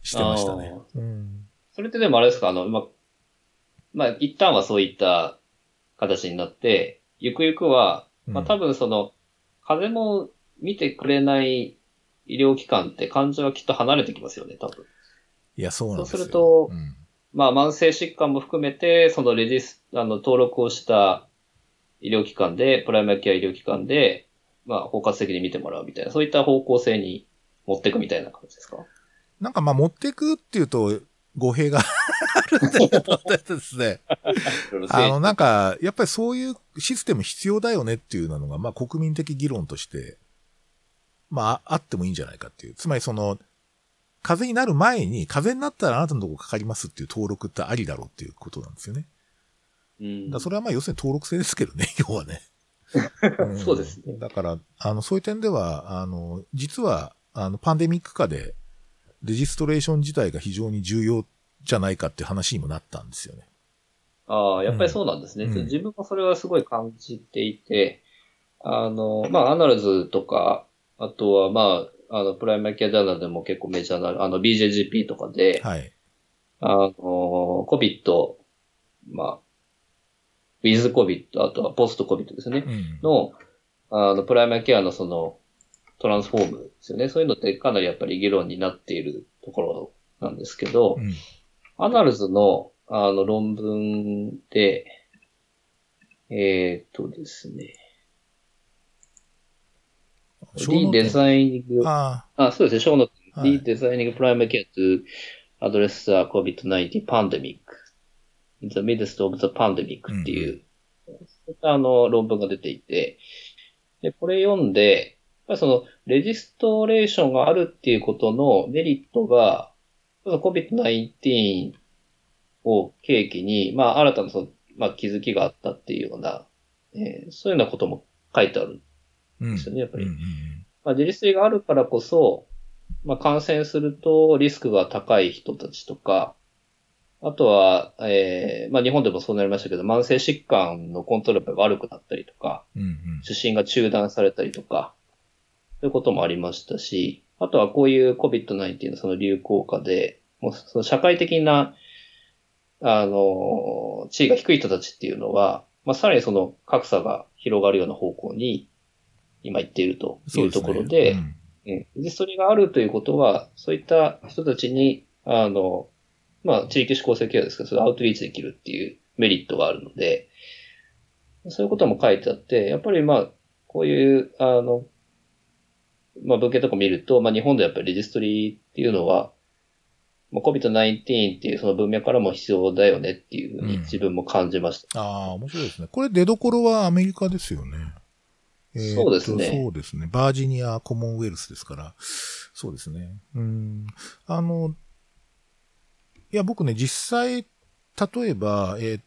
してましたね。うん。それってでもあれですか、あの、まあ、まあ、一旦はそういった形になって、ゆくゆくは、まあうん多分その、風邪も見てくれない医療機関って患者はきっと離れてきますよね、多分。いや、そうなんですよ。そうするとうんまあ、慢性疾患も含めて、そのレジス、あの、登録をした医療機関で、プライマリケア医療機関で、まあ、包括的に見てもらうみたいな、そういった方向性に持っていくみたいな感じですか？なんかまあ持っていくっていうと語弊が *laughs* あるんだけどですね。*laughs* あの、なんか、やっぱりそういうシステム必要だよねっていうのが、まあ国民的議論として、まああってもいいんじゃないかっていう。つまりその、風邪になる前に、風邪になったらあなたのとこかかりますっていう登録ってありだろうっていうことなんですよね。うんだそれはまあ要するに登録制ですけどね、*laughs* 要はね。ん *laughs* そうですねだから、あの、そういう点では、あの、実は、あの、パンデミック下で、レジストレーション自体が非常に重要じゃないかって話にもなったんですよね。ああ、やっぱりそうなんですね。うん自分もそれはすごい感じていて、あの、まあ、 Annals とか、あとは、まあ、あの、プライマリケアジャーナルでも結構メジャーな、あの、BJGP とかで、はい。あの、COVID、まあ、ウィズ COVID、あとはポスト COVID ですねう。ん。の、あの、プライマリケアのその、 transform ですよね。そういうのってかなりやっぱり議論になっているところなんですけど、うん。 Annals の、あの、論文で、えーっとですね、リデザイニング、ああ、そうですね、ショーの、はい redesigning primary care to address the COVID-19 pandemic. In the midst of the pandemic っていう、そういったあの論文が出ていて、で、これ読んで、やっぱりその、レジストレーションがあるっていうことのメリットが、その COVID-19 を契機に、まあ、新たなその、まあ、気づきがあったっていうような、えーそういうようなことも書いてある。ですよねやっぱり。まあ、自立性があるからこそ、まあ、感染するとリスクが高い人たちとか、あとは、えー、まあ日本でもそうなりましたけど、慢性疾患のコントロールが悪くなったりとか、うんうん。受診が中断されたりとか、そういうこともありましたし、あとはこういう COVID-19 のその流行下で、もうその社会的な、あの、地位が低い人たちっていうのは、まあ、さらにその格差が広がるような方向に今行っているというところで、うんうんで、それがあるということは、そういった人たちに、あの、まあ、地域指向性ケアですけど、それをアウトリーチできるっていうメリットがあるので、そういうことも書いてあって、やっぱりまあ、こういう、あの、まあ、文献とか見ると、まあ、日本でやっぱりレジストリーっていうのは、まあ、COVID-19 っていうその文脈からも必要だよねっていうふうに自分も感じました。ああ、面白いですね。これ出どころはアメリカですよね。えーそうですねそうですね。バージニアコモンウェルスですから。そうですね。うん。あの、いや、僕ね、実際、例えば、えーっ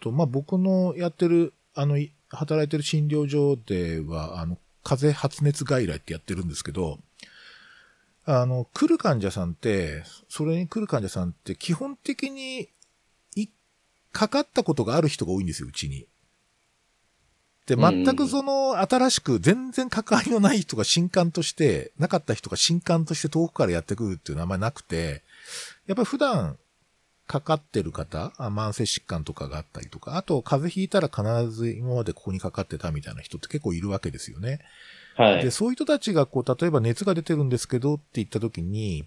と、まあ、僕のやってる、あの、い働いてる診療所では、あの、風邪発熱外来ってやってるんですけど、あの、来る患者さんって、それに来る患者さんって基本的に、い、かかったことがある人が多いんですよ、うちに。で、全くその、新しく全然関わりのない人が新刊として、なかった人が新刊として遠くからやってくるっていうのはあんまりなくて、やっぱり普段、かかってる方、あ慢性疾患とかがあったりとか、あと風邪ひいたら必ず今までここにかかってたみたいな人って結構いるわけですよね。はいで、。そういう人たちが、こう、例えば熱が出てるんですけどって言った時に、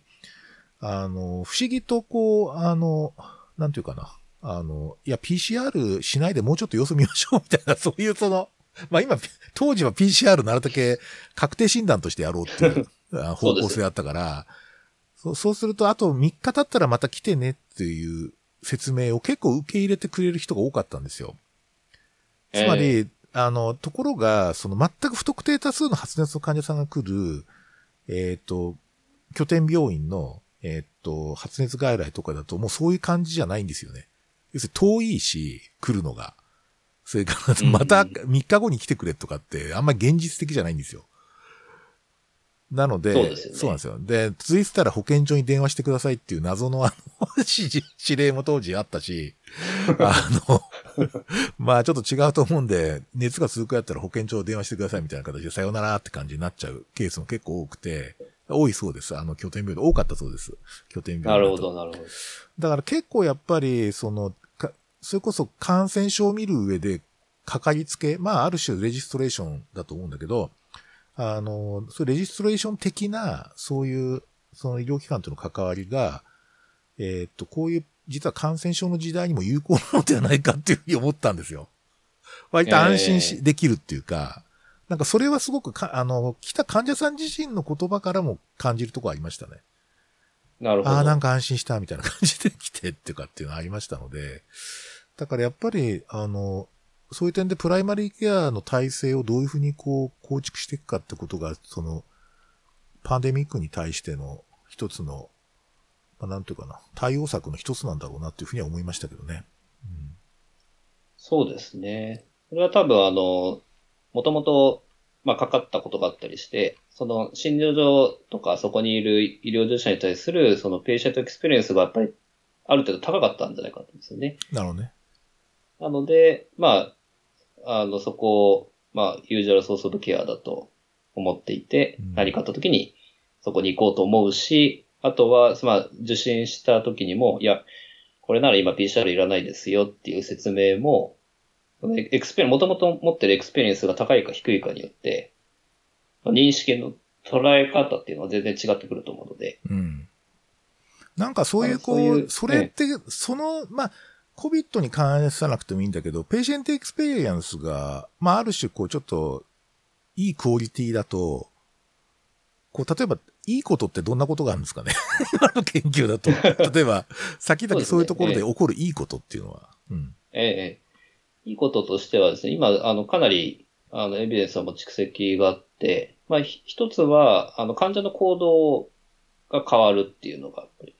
あの、不思議とこう、あの、なんていうかな。あの、いや、PCR しないでもうちょっと様子見ましょうみたいな、そういうその、*laughs* まあ今、当時は PCR なるだけ確定診断としてやろうっていう *laughs* あ方向性だったから、そうそうすると、あと3日経ったらまた来てねっていう説明を結構受け入れてくれる人が多かったんですよ。つまり、えあの、ところが、その全く不特定多数の発熱の患者さんが来る、えっ、と、拠点病院の、えっ、と、発熱外来とかだともうそういう感じじゃないんですよね。要するに遠いし、来るのが。それから、うんまた3日後に来てくれとかって、あんまり現実的じゃないんですよ。なので、そうですよねなんですよ。で、続いてたら保健所に電話してくださいっていう謎のあの、*laughs* 指示指令も当時あったし、*laughs* あの、*laughs* まあちょっと違うと思うんで、熱が続くやったら保健所を電話してくださいみたいな形でさよならって感じになっちゃうケースも結構多くて、多いそうです。あの、拠点病院で多かったそうです。拠点ー病院。なるほど、なるほど。だから結構やっぱり、その、かそれこそ感染症を見る上で、かかりつけ、まあある種レジストレーションだと思うんだけど、あの、そレジストレーション的な、そういう、その医療機関との関わりが、えーっと、こういう、実は感染症の時代にも有効なのではないかっていうふうに思ったんですよ。割と安心し、えーできるっていうか、なんかそれはすごくか、あの、来た患者さん自身の言葉からも感じるところありましたね。なるほど。ああ、なんか安心したみたいな感じで来てっていうかっていうのがありましたので、だからやっぱり、あの、そういう点でプライマリーケアの体制をどういうふうにこう構築していくかってことが、その、パンデミックに対しての一つの、まあ、なんていうかな、対応策の一つなんだろうなっていうふうには思いましたけどね。そうですね。これは多分あの、もともと、まあ、かかったことがあったりして、その診療所とかそこにいる医療従事者に対するその patient experience がやっぱりある程度高かったんじゃないかと思うんですよね。なるほどね。なので、まあ、あの、そこを、まあ、 usual source of care だと思っていてうん、何かあった時にそこに行こうと思うし、あとは、まあ、受診した時にも、いや、これなら今 PCR いらないですよっていう説明も、エクスペリもともと持ってる experience が高いか低いかによって、まあ認識の捉え方っていうのは全然違ってくると思うので、うん。なんかそういう、あこう、そういうそれって、その、まあ、COVID に関さなくてもいいんだけど、 patient experience が、まあ、ある種、こう、ちょっと、いいクオリティだと、こう、例えば、いいことってどんなことがあるんですかね？*laughs* 今の研究だと。*laughs* 例えば、先々そういうところで起こるいいことっていうのは。うん。ええ、いいこととしてはですね、今、あの、かなり、あの、エビデンスはもう蓄積があって、まあ、ひ一つは、あの、患者の行動が変わるっていうのが、やっぱり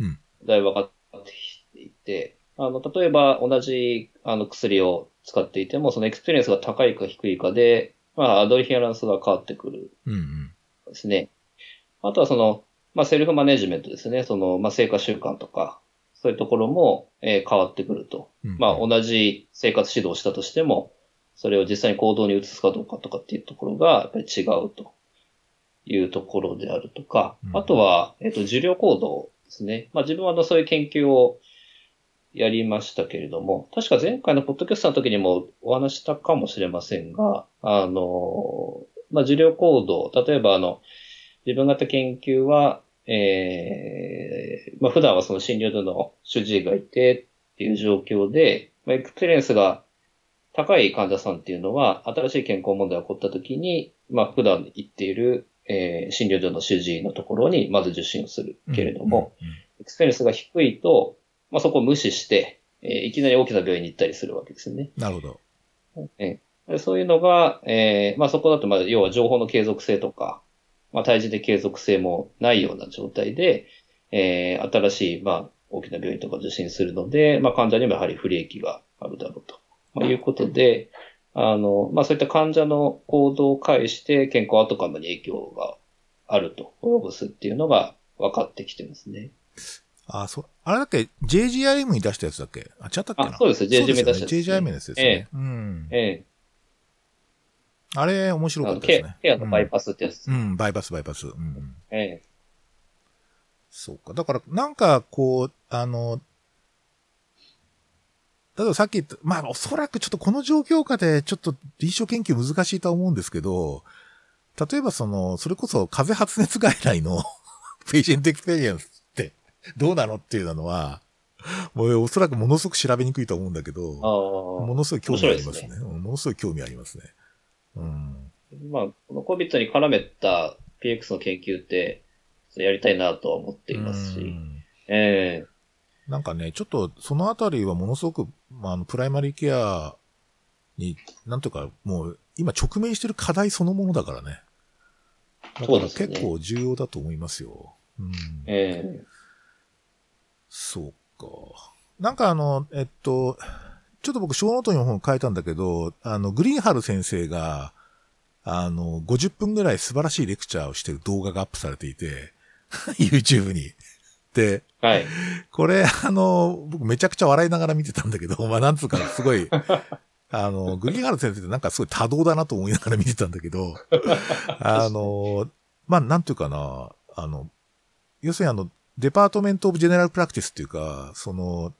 うん、だいぶ分かってきていて、あの、例えば同じ、あの、薬を使っていても、その experience が高いか低いかで、まあ、 adherence が変わってくるうんうん。ですね。あとはその、まあ、セルフマネジメントですね。その、まあ、生活習慣とか、そういうところも、えー変わってくると。うんまあ、同じ生活指導をしたとしても、それを実際に行動に移すかどうかとかっていうところが、やっぱり違うというところであるとか、うんあとは、えっ、と、受領行動ですね。まあ、自分はあの、そういう研究をやりましたけれども、確か前回のポッドキャストの時にもお話したかもしれませんが、あの、まあ、受領行動、例えばあの、自分方研究は、えー、まあ、普段はその診療所の主治医がいてっていう状況で、まあ、 experience が高い患者さんっていうのは、新しい健康問題が起こった時に、まあ、普段行っている、えー診療所の主治医のところにまず受診をするけれども、、うんうん。 experience が低いと、まあ、そこを無視して、えーいきなり大きな病院に行ったりするわけですよね。なるほど。えーそういうのが、えーまあ、そこだと、まあ、要は情報の継続性とか、まあ、対峙で継続性もないような状態で、えー新しい、まあ、大きな病院とか受診するので、まあ、患者にもやはり不利益があるだろうと、まあ、いうことで、あの、まあ、そういった患者の行動を介して健康アウトカムに影響があると、及ぼすっていうのが分かってきてますね。あ、そう、あれだっけ ?JGIM に出したやつだっけ？あ、違ったっけな？あそうです JGIM に出したやつそうですよね JGIM のやつですね。うん。えあれ、面白かったですね。ケアのバイパスってやつです。うん、うんバイパス、バイパス。うん。ええそうか。だから、なんか、こう、あの、例えばさっき言った、まあ、おそらくちょっとこの状況下で、ちょっと臨床研究難しいとは思うんですけど、例えばその、それこそ風邪発熱外来の *laughs* patient experience *laughs* どうなのっていうのは、もうおそらくものすごく調べにくいと思うんだけあど、あ。ものすごい興味ありますね。面白いうんものすごい興味ありますね。うん。まあ、この COVID に絡めた PX の研究って、やりたいなとは思っていますし。うんええなんかね、ちょっとそのあたりはものすごく、まあ、あの、プライマリーケアに、なんというか、もう、今直面してる課題そのものだからね。結構重要だと思いますよ。うん。ええそうか。なんかあの、えっと、ちょっと僕、小ノートに本書いたんだけど、あの、グリーンハル先生が、あの、50分ぐらい素晴らしいレクチャーをしてる動画がアップされていて、*laughs* YouTube に。で、はい。これ、あの、僕めちゃくちゃ笑いながら見てたんだけど、まあなんつうか、すごい、*laughs* あの、グリーンハル先生ってなんかすごい多動だなと思いながら見てたんだけど、*laughs* あの、まあなんていうかな、あの、要するにあの、 department of general practice っていうか、その、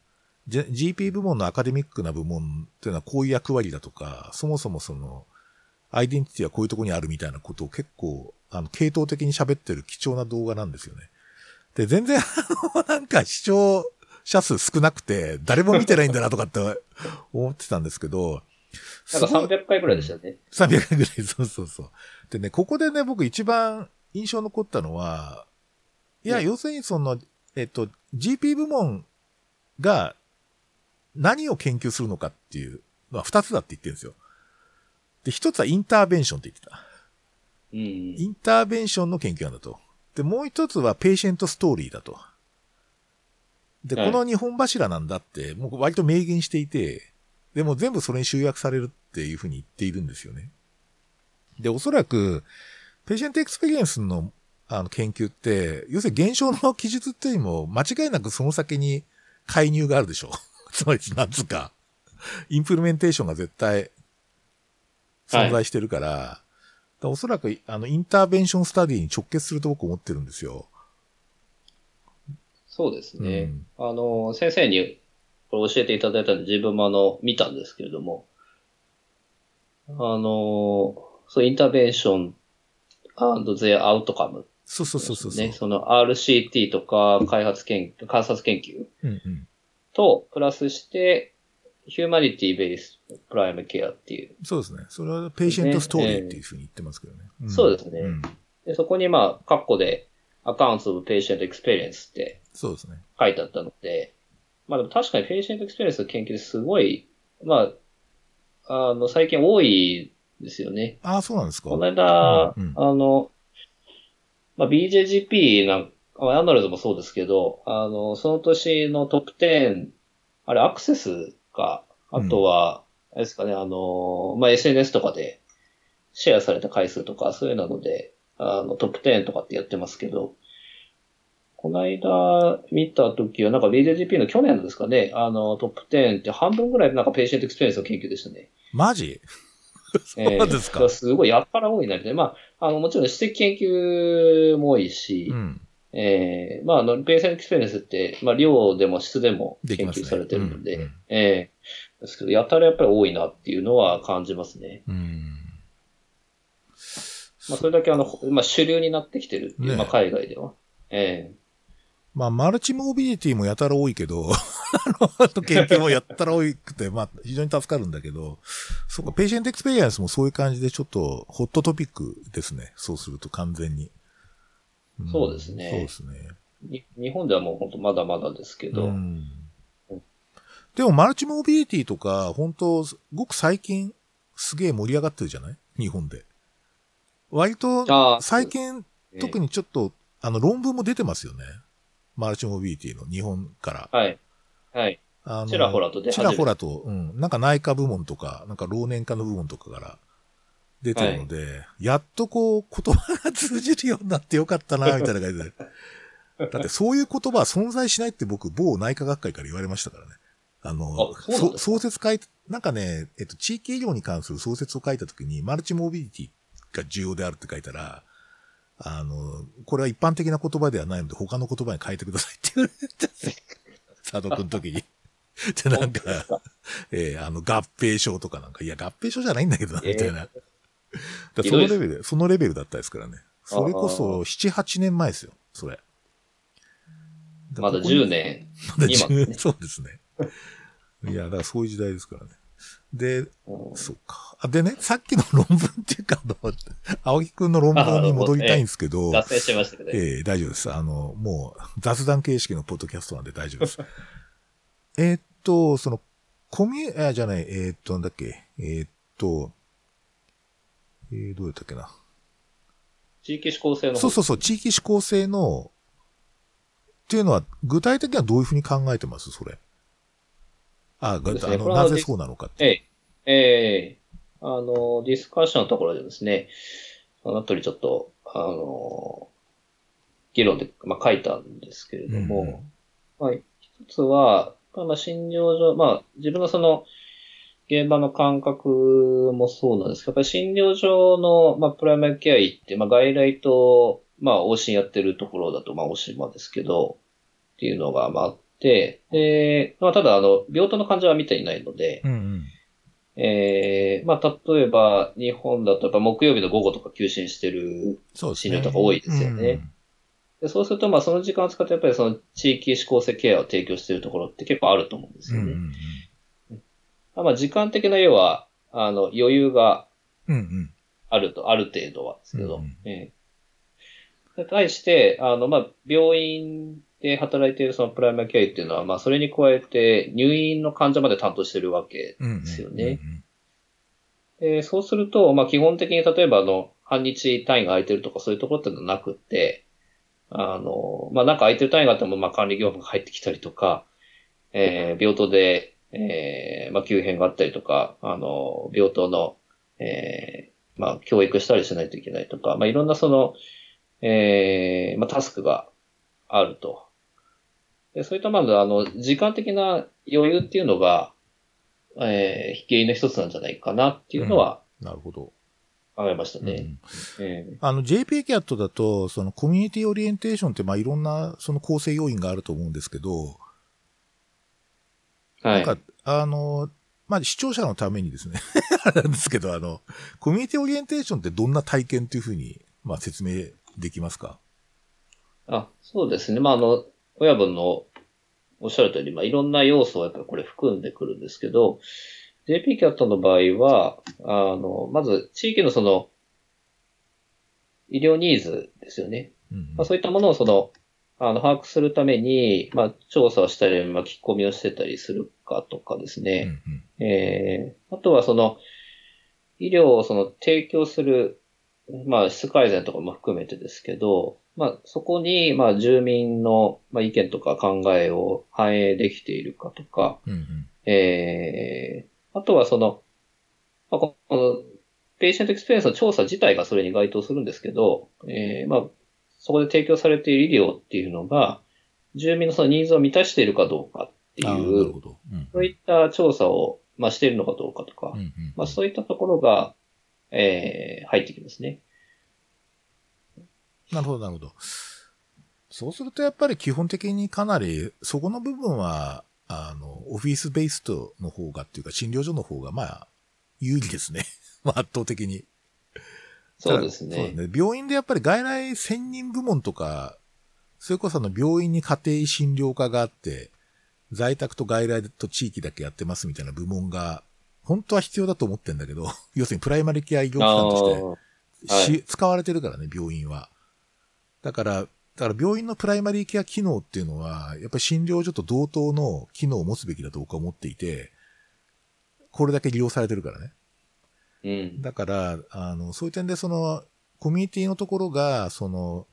GP 部門のアカデミックな部門っていうのはこういう役割だとか、そもそもその、アイデンティティはこういうところにあるみたいなことを結構、あの、系統的に喋ってる貴重な動画なんですよね。で、全然、あの、なんか視聴者数少なくて、誰も見てないんだなとかって思ってたんですけど、なんかすごい300回ぐらいでしたね。300回ぐらい、そうそうそう。でね、ここでね、僕一番印象残ったのは、いや、うん要するにその、えっと、GP 部門が何を研究するのかっていうのは二つだって言ってるんですよ。で、一つは intervention って言ってた。うん。 intervention の研究なんだと。で、もう一つは patient story だと。で、はいこの二本柱なんだって、もう割と明言していて、でも全部それに集約されるっていうふうに言っているんですよね。で、おそらく、 patient experience のあの研究って、要するに現象の記述っていうよりも、間違いなくその先に介入があるでしょう。*laughs* つまり、なんつうか、 implementation が絶対存在してるから、だからおそらく、あの、 intervention study に直結すると僕思ってるんですよ。そうですね。あの、先生にこれ教えていただいたんで自分もあの、見たんですけれども、あの、そう、 intervention and their outcome そうそうそうそう。ね。その RCT とか開発研究、観察研究？と、プラスして、 humanity based primary care っていう。そうですね。それは patient story っていうふうに言ってますけどね。んそうですねんで、そこにまあ、カッコで accounts of patient experience ってそうですね。書いてあったので、まあでも確かに patient experience の研究ですごい、まあ、あの、最近多いですよね。ああ、そうなんですか。この間、うんうんあの、まあ、BJGP なんか、まあアナルズもそうですけど、あの、その年のトップ10、あれ、アクセスか、あとは、あれですかね、あの、まあ、SNS とかでシェアされた回数とか、そういうので、あの、トップ10とかってやってますけど、この間見たときは、なんか BJGP の去年のですかね、あの、トップ10って半分ぐらいなんか patient experience の研究でしたね。マジ？*laughs* そうですか。えーすごいやっから多いなりで、まあ、あの、もちろん質的研究も多いし、うん。えーまあ、あの、 patient experience って、まあ、量でも質でも研究されてるので、うんうんえーですけど、やたらやっぱり多いなっていうのは感じますね。うん。まあ、それだけあの、まあ、主流になってきてるっていう、ねまあ、海外では。えまあ、 multimorbidity もやたら多いけど、*laughs* あの、研究もやったら多くて、まあ、非常に助かるんだけど、そっか、 patient experience もそういう感じでちょっと、 hot topic ですね。そうすると完全に。んそうですねそうですね。日本ではもう本当まだまだですけど、うんでも、 multimorbidity とか、本当ごく最近、すげえ盛り上がってるじゃない？日本で。割と、最近、特に。にちょっと、あの、論文も出てますよね。マルチモビリティの日本から。はい。はい。あのちらほらと出始ちめらほらと、うん。なんか内科部門とか、なんか老年科の部門とかから出てるので、やっとこう、言葉が通じるようになってよかったな、みたいな感じで。*laughs* だってそういう言葉は存在しないって僕、某内科学会から言われましたからね。あの、あ創設書いて、なんかね、えっと、地域医療に関する創設を書いたときに、マルチモビリティが重要であるって書いたら、あの、これは一般的な言葉ではないので、他の言葉に変えてくださいって言われて、*laughs* 佐藤くんの時に。で、なんか、えーあの、合併症とかなんか、いや、合併症じゃないんだけどな、みたいな。だからそのレベルで、そのレベルだったですからね。それこそ、7、8年前ですよ、それ。まだここに10年。まだ今10ねそうですね。いや、だからそういう時代ですからね。で、うんそうか。あでね、さっきの論文っていうか、青木くんの論文に戻りたいんですけど、脱線しましたけどね。ええ大丈夫です。あの、もう雑談形式のポッドキャストなんで大丈夫です。*laughs* えーっと、その、コミュ、あ、じゃない、えーっと、なんだっけ、えーっと、えー、どうやったっけな。地域指向性の方そうそうそう、地域指向性の、っていうのは、具体的にはどういうふうに考えてます？それ。あ、ねあの、なぜそうなのかって。ええ、ええ、あの、ディスカッションのところでですね、その通りちょっと、あの、議論で、まあ、書いたんですけれども、まあ、一つは、まあ、診療所、まあ、自分のその、現場の感覚もそうなんですけど、やっぱり診療所の、まあ、プライマリケア医って、まあ、外来と、まあ、往診やってるところだと、まあ、大島ですけど、っていうのが、まあ、あって、で、まあ、ただ、あの、病棟の患者は見ていないので、うんうん。ええまあ、例えば、日本だとやっぱ木曜日の午後とか休診してる。診療とか多いですよねでそうすると、まあ、その時間を使ってやっぱりその地域指向性ケアを提供しているところって結構あると思うんですよね。うんうんまあ、時間的な要は、あの、余裕がうん。うんうん。あると、ある程度はですけど、うんうんええで対して、あの、まあ、病院で働いているそのプライマリケア医っていうのは、まあ、それに加えて入院の患者まで担当してるわけ。ですよねで、そうすると、まあ、基本的に例えば、あの、半日単位が空いてるとかそういうところってのはなくって、あの、まあ、なんか空いてる単位があっても、まあ、管理業務が入ってきたりとか、えー病棟で、えーまあ、急変があったりとか、あの、病棟の、えーまあ、教育したりしないといけないとか、まあ、いろんなその、えーまあ、タスクがあると。で、そういったまず、あの、時間的な余裕っていうのが、えー、原因の一つなんじゃないかなっていうのはなるほど。考えましたね。うんえあの、JPCAT だと、そのコミュニティオリエンテーションって、まあ、いろんな、その構成要因があると思うんですけど、ーはい。なんか、あの、まあ、視聴者のためにですね、*laughs* あれなんですけど、あの、コミュニティオリエンテーションってどんな体験っていうふうに、まあ、説明できますか？あ、そうですね。まあ、あの、親分のおっしゃる通り、まあ、いろんな要素をやっぱりこれ含んでくるんですけど、JPCAT の場合は、あの、まず、地域のその、医療ニーズですよね。うんまあ、そういったものをその、あの、把握するために、まあ、調査をしたり、巻き込みをしてたりするかとかですうんね。うんえー、あとはその、医療をその提供する、まあ、質改善とかも含めてですけど、まあ、そこに、まあ、住民の、まあ、意見とか考えを反映できているかとか、うんうんえー、あとはその、まあ、この、 patient experience の調査自体がそれに該当するんですけど、えー、まあ、そこで提供されている医療っていうのが、住民のそのニーズを満たしているかどうかっていう、ほど。うんそういった調査を、まあ、しているのかどうかとか、うんうんまあ、そういったところが、えー、入ってきますね。なるほど、なるほど。そうするとやっぱり基本的にかなり、そこの部分は、あの、オフィスベーストの方がっていうか、診療所の方が、まあ、有利ですね。まあ、圧倒的に。そうですそうね。だ病院でやっぱり外来専任部門とか、それこそあの病院に家庭診療科があって、在宅と外来と地域だけやってますみたいな部門が、本当は必要だと思ってんだけど、*laughs* 要するにプライマリケア医療機関として、はし使われてるからね、病院は。だから、だから病院のプライマリーケア機能っていうのは、やっぱり診療所と同等の機能を持つべきだと僕は思っていて、これだけ利用されてるからね。うん。だから、あの、そういう点でその、コミュニティのところが、その、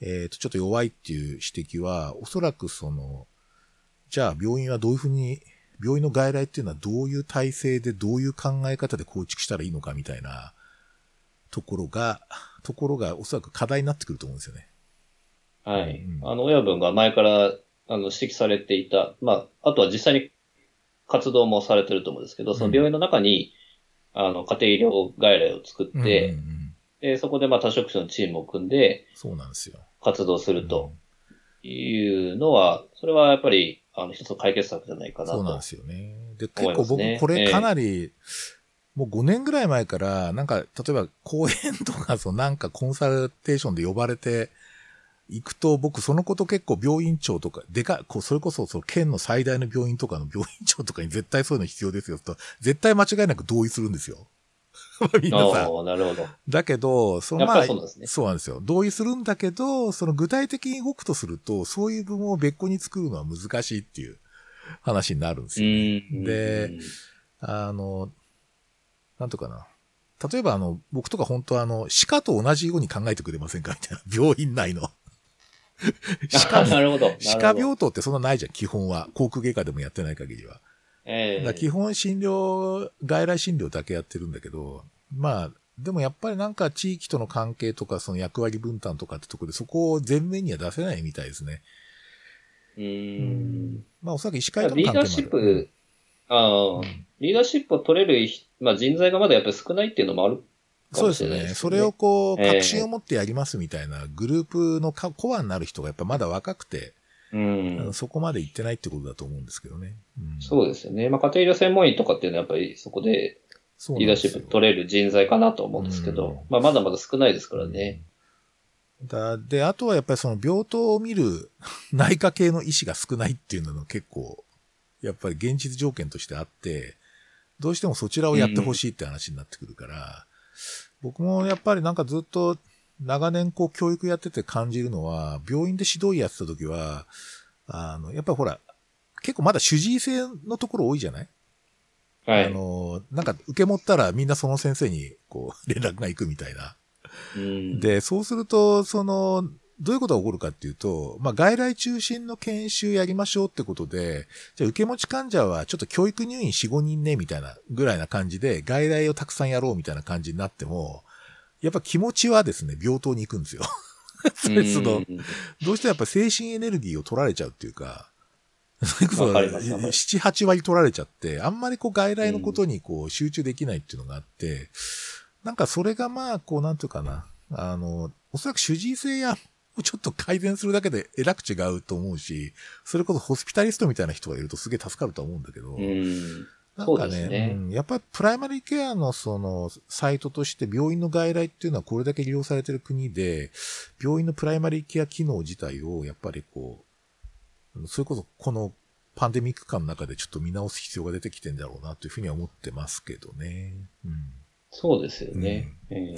えっ、と、ちょっと弱いっていう指摘は、おそらくその、じゃあ病院はどういうふうに、病院の外来っていうのはどういう体制でどういう考え方で構築したらいいのかみたいなところが、ところがおそらく課題になってくると思うんですよね。はいうん。あの、親分が前から、あの、指摘されていた、まあ、あとは実際に活動もされてると思うんですけど、その病院の中に、あの、家庭医療外来を作って、うんうんうんでそこでまあ多職種のチームを組んでそうなんですよ。活動するというのは、それはやっぱり、あの、一つの解決策じゃないかなとそうなんで。すよね。で、結構僕これかなり、もう5年ぐらい前から、なんか、例えば講演とか、そのなんかコンサルテーションで呼ばれて行くと、僕そのこと結構病院長とか、でか、こう、それこそその県の最大の病院とかの病院長とかに絶対そういうの必要ですよと、絶対間違いなく同意するんですよ。*laughs* みんなさ。なるほど。だけど、そのまあ、そうなんですねそうなんですよ。同意するんだけど、その具体的に動くとすると、そういう部分を別個に作るのは難しいっていう話になるんですうよね。ん。であの、なんとかな。例えばあの、僕とか本当はあの、歯科と同じように考えてくれませんか？みたいな。*laughs* 病院内の。歯 *laughs* 科あ、なるほど。なるほど歯科病棟ってそんなないじゃん、基本は。航空外科でもやってない限りは。ええだから基本診療、外来診療だけやってるんだけど、まあ、でもやっぱりなんか地域との関係とか、その役割分担とかってところで、そこを前面には出せないみたいですね。うーん。まあ、おそらく医師会とのリーダー関係もあるシップ、ああ、リーダーシップを取れるひ、まあ、人材がまだやっぱり少ないっていうのもあるかそうですね。それをこう、ええ確信を持ってやりますみたいな、グループのかコアになる人がやっぱまだ若くて、うん。そこまで行ってないってことだと思うんですけどね。うん、そうですよね。まあ、家庭医療専門医とかっていうのはやっぱりそこでリーダーシップ取れる人材かなと思うんですけうんど、まあ、まだまだ少ないですからね。だで、あとはやっぱりその病棟を見る内科系の医師が少ないっていうのが結構、やっぱり現実条件としてあって、どうしてもそちらをやってほしいって話になってくるから、僕もやっぱりなんかずっと長年こう教育やってて感じるのは、病院で指導医やってた時は、あの、やっぱりほら、結構まだ主治医制のところ多いじゃない？あはい。の、なんか受け持ったらみんなその先生にこう連絡が行くみたいな。うん、で、そうすると、その、どういうことが起こるかっていうと、まあ、外来中心の研修やりましょうってことで、じゃあ受け持ち患者はちょっと教育入院4、5人ね、みたいなぐらいな感じで、外来をたくさんやろうみたいな感じになっても、やっぱ気持ちはですね、病棟に行くんですよ。そ *laughs* れそのうんどうしてもやっぱ精神エネルギーを取られちゃうっていうか、それこそ、わかりますわかります7、8割取られちゃって、あんまりこう外来のことにこう集中できないっていうのがあって、なんかそれがまあ、こうなんていうかな、あの、おそらく主治医性や、ちょっと改善するだけでえらく違うと思うし、それこそホスピタリストみたいな人がいるとすげえ助かると思うんだけど、うん。なんかねねうん、やっぱりプライマリーケアのそのサイトとして病院の外来っていうのはこれだけ利用されてる国で、病院のプライマリーケア機能自体をやっぱりこう、それこそこのパンデミック間の中でちょっと見直す必要が出てきてんだろうなというふうには思ってますけどね。うん。そうですよね。ええ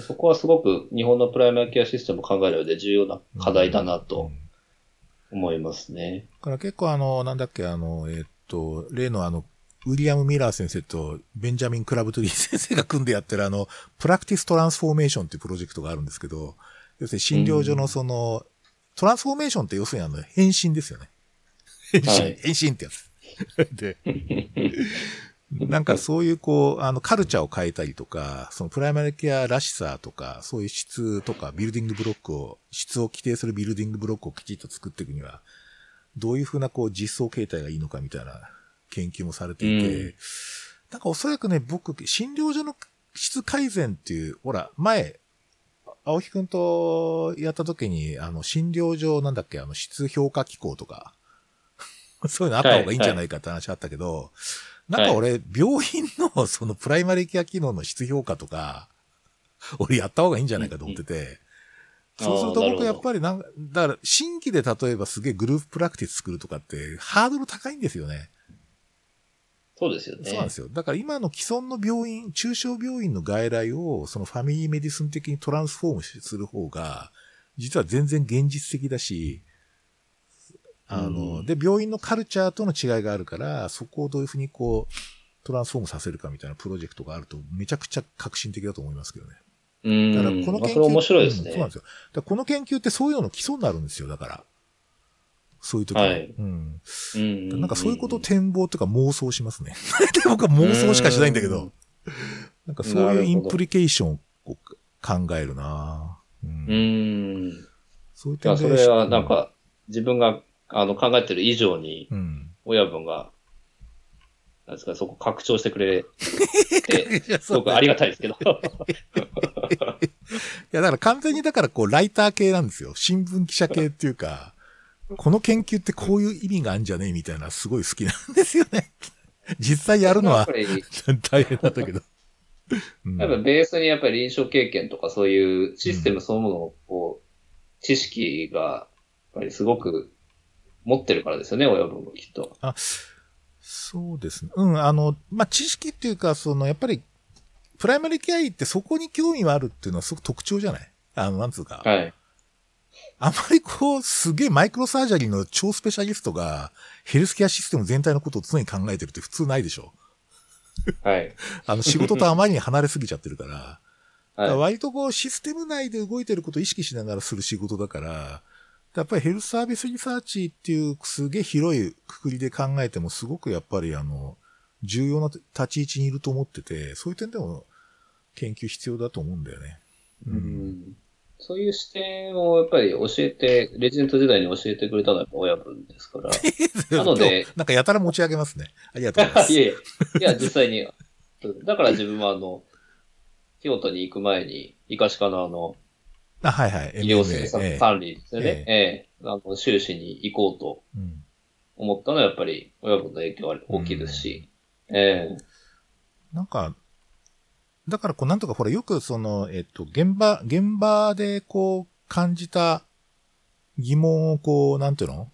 そこはすごく日本のプライマリケアシステムを考える上で重要な課題だなうとん思いますね。だから結構あの、なんだっけ、あの、えっと、例のあの、ウィリアム・ミラー先生とベンジャミン・クラブトリー先生が組んでやってるあの、 practice transformation っていうプロジェクトがあるんですけど、要するに診療所のその、 transformation って要するにあの、変身ですよね。変身、はい *laughs* 変身ってやつ。*laughs* で、なんかそういうこう、あの、カルチャーを変えたりとか、そのプライマリケアらしさとか、そういう質とか、 building block を、質を規定する building block をきちっと作っていくには、どういうふうなこう実装形態がいいのかみたいな研究もされていて、うん。なんかおそらくね、僕、診療所の質改善っていう、ほら、前、青木くんとやった時に、あの、診療所なんだっけ、あの、質評価機構とか、*laughs* そういうのあった方がいいんじゃないかって話あったけど、なんか俺、病院の *laughs* そのプライマリケア機能の質評価とか、俺やった方がいいんじゃないかと思ってて、うんそうすると僕やっぱりなんか、だから新規で例えばすげえグループプラクティス作るとかってハードル高いんですよね。そうですよね。そうなんですよ。だから今の既存の病院、中小病院の外来をそのファミリーメディスン的にトランスフォームする方が、実は全然現実的だし、あの、うんで、病院のカルチャーとの違いがあるから、そこをどういうふうにこう、トランスフォームさせるかみたいなプロジェクトがあると、めちゃくちゃ革新的だと思いますけどね。うん。だからこの研究、まれ面白いですね。うんそうなんですよ。だからこの研究ってそういうのの基礎になるんですよ、だから。そういう時にはいうん。うん。なんかそういうことを展望とか妄想しますね。*laughs* で僕は妄想しかしないんだけどうん。なんかそういうインプリケーションを考えるなううん。ん。そういう点で。それはなんか、自分があの考えてる以上に、うん。親分が、なんですか、そこ拡張してくれて、*laughs* すごくありがたいですけど。いや、だから完全にだからこう、ライター系なんですよ。新聞記者系っていうか、この研究ってこういう意味があるんじゃねえみたいな、すごい好きなんですよね。実際やるのは大変だったけど。うんやっぱベースにやっぱり臨床経験とかそういうシステムそのものを、こう、知識が、やっぱりすごく持ってるからですよね、親分もきっと。そうですね。うん、あの、まあ、知識っていうか、その、やっぱり、プライマリケア医ってそこに興味があるっていうのはすごく特徴じゃない？あの、なんつうか。はい。あまりこう、すげえマイクロサージャリーの超スペシャリストが、ヘルスケアシステム全体のことを常に考えてるって普通ないでしょ。はい。*laughs* あの、仕事とあまりに離れすぎちゃってるから。だからはい。割とこう、システム内で動いてることを意識しながらする仕事だから、やっぱりヘルスサービスリサーチっていうすげえ広いくくりで考えてもすごくやっぱりあの、重要な立ち位置にいると思ってて、そういう点でも研究必要だと思うんだよね。うんそういう視点をやっぱり教えて、レジェンド時代に教えてくれたのは親分ですから。*laughs* なのでなんかやたら持ち上げますね。ありがとうございます。*laughs* いえいや、実際に。*laughs* だから自分はあの、京都に行く前に、医科歯科のあの、あ、はいはい。医療政策ええ管理ですよね。えええあの、修士に行こうとうん思ったのはやっぱり親分の影響は大きいですし。ええなんか、だからこうなんとかほらよくその、えっと、現場、現場でこう感じた疑問をこう、なんていうの？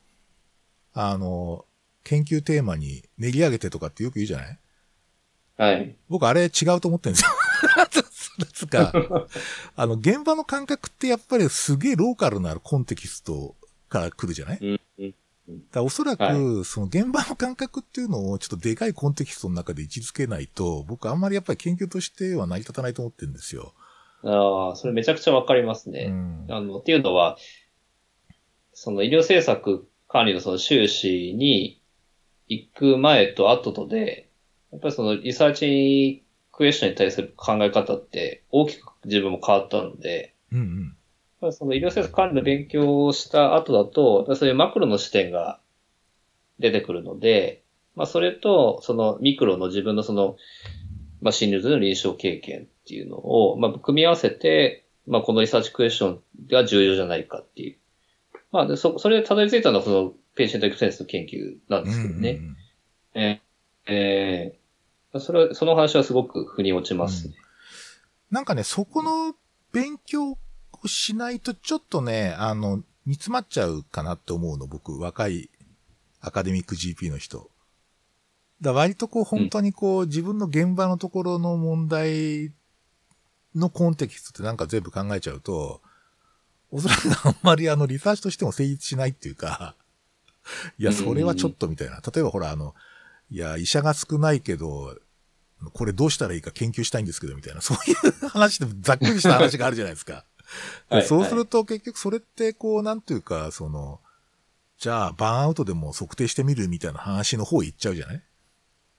あの、研究テーマに練り上げてとかってよく言うじゃない？はい。僕あれ違うと思ってるんですよ。*laughs* つうか、*laughs* あの、現場の感覚ってやっぱりすげえローカルなコンテキストから来るじゃない？うんうんだおそらく、はその現場の感覚っていうのをちょっとでかいコンテキストの中で位置づけないと、僕あんまりやっぱり研究としては成り立たないと思ってるんですよ。ああ、それめちゃくちゃわかりますね。うん。あの、っていうのは、その医療政策管理のその修士に行く前と後とで、やっぱりそのリサーチクエスチョンに対する考え方って大きく自分も変わったので、うんうん。その医療政策管理の勉強をした後だと、そういうマクロの視点が出てくるので、まあそれと、そのミクロの自分のその、まあ診療所の臨床経験っていうのを、まあ組み合わせて、まあこのリサーチクエスチョンが重要じゃないかっていう。まあでそ、それでたどり着いたのはそのペーシェントエクセンスの研究なんですけどね。うんうんうんえーえーそれは、その話はすごく腑に落ちますね。なんかね、そこの勉強をしないとちょっとね、あの、煮詰まっちゃうかなって思うの、僕、若いアカデミック GP の人。だ割とこう、本当にこう、自分の現場のところの問題のコンテキストってなんか全部考えちゃうと、おそらくあんまりあの、リサーチとしても成立しないっていうか、いや、それはちょっとみたいな。例えばほら、あの、いや、医者が少ないけど、これどうしたらいいか研究したいんですけど、みたいな、そういう話でざっくりした話があるじゃないですか。で *laughs* はい。そうすると結局それってこう、なんていうか、その、じゃあバーンアウトでも測定してみるみたいな話の方行っちゃうじゃない？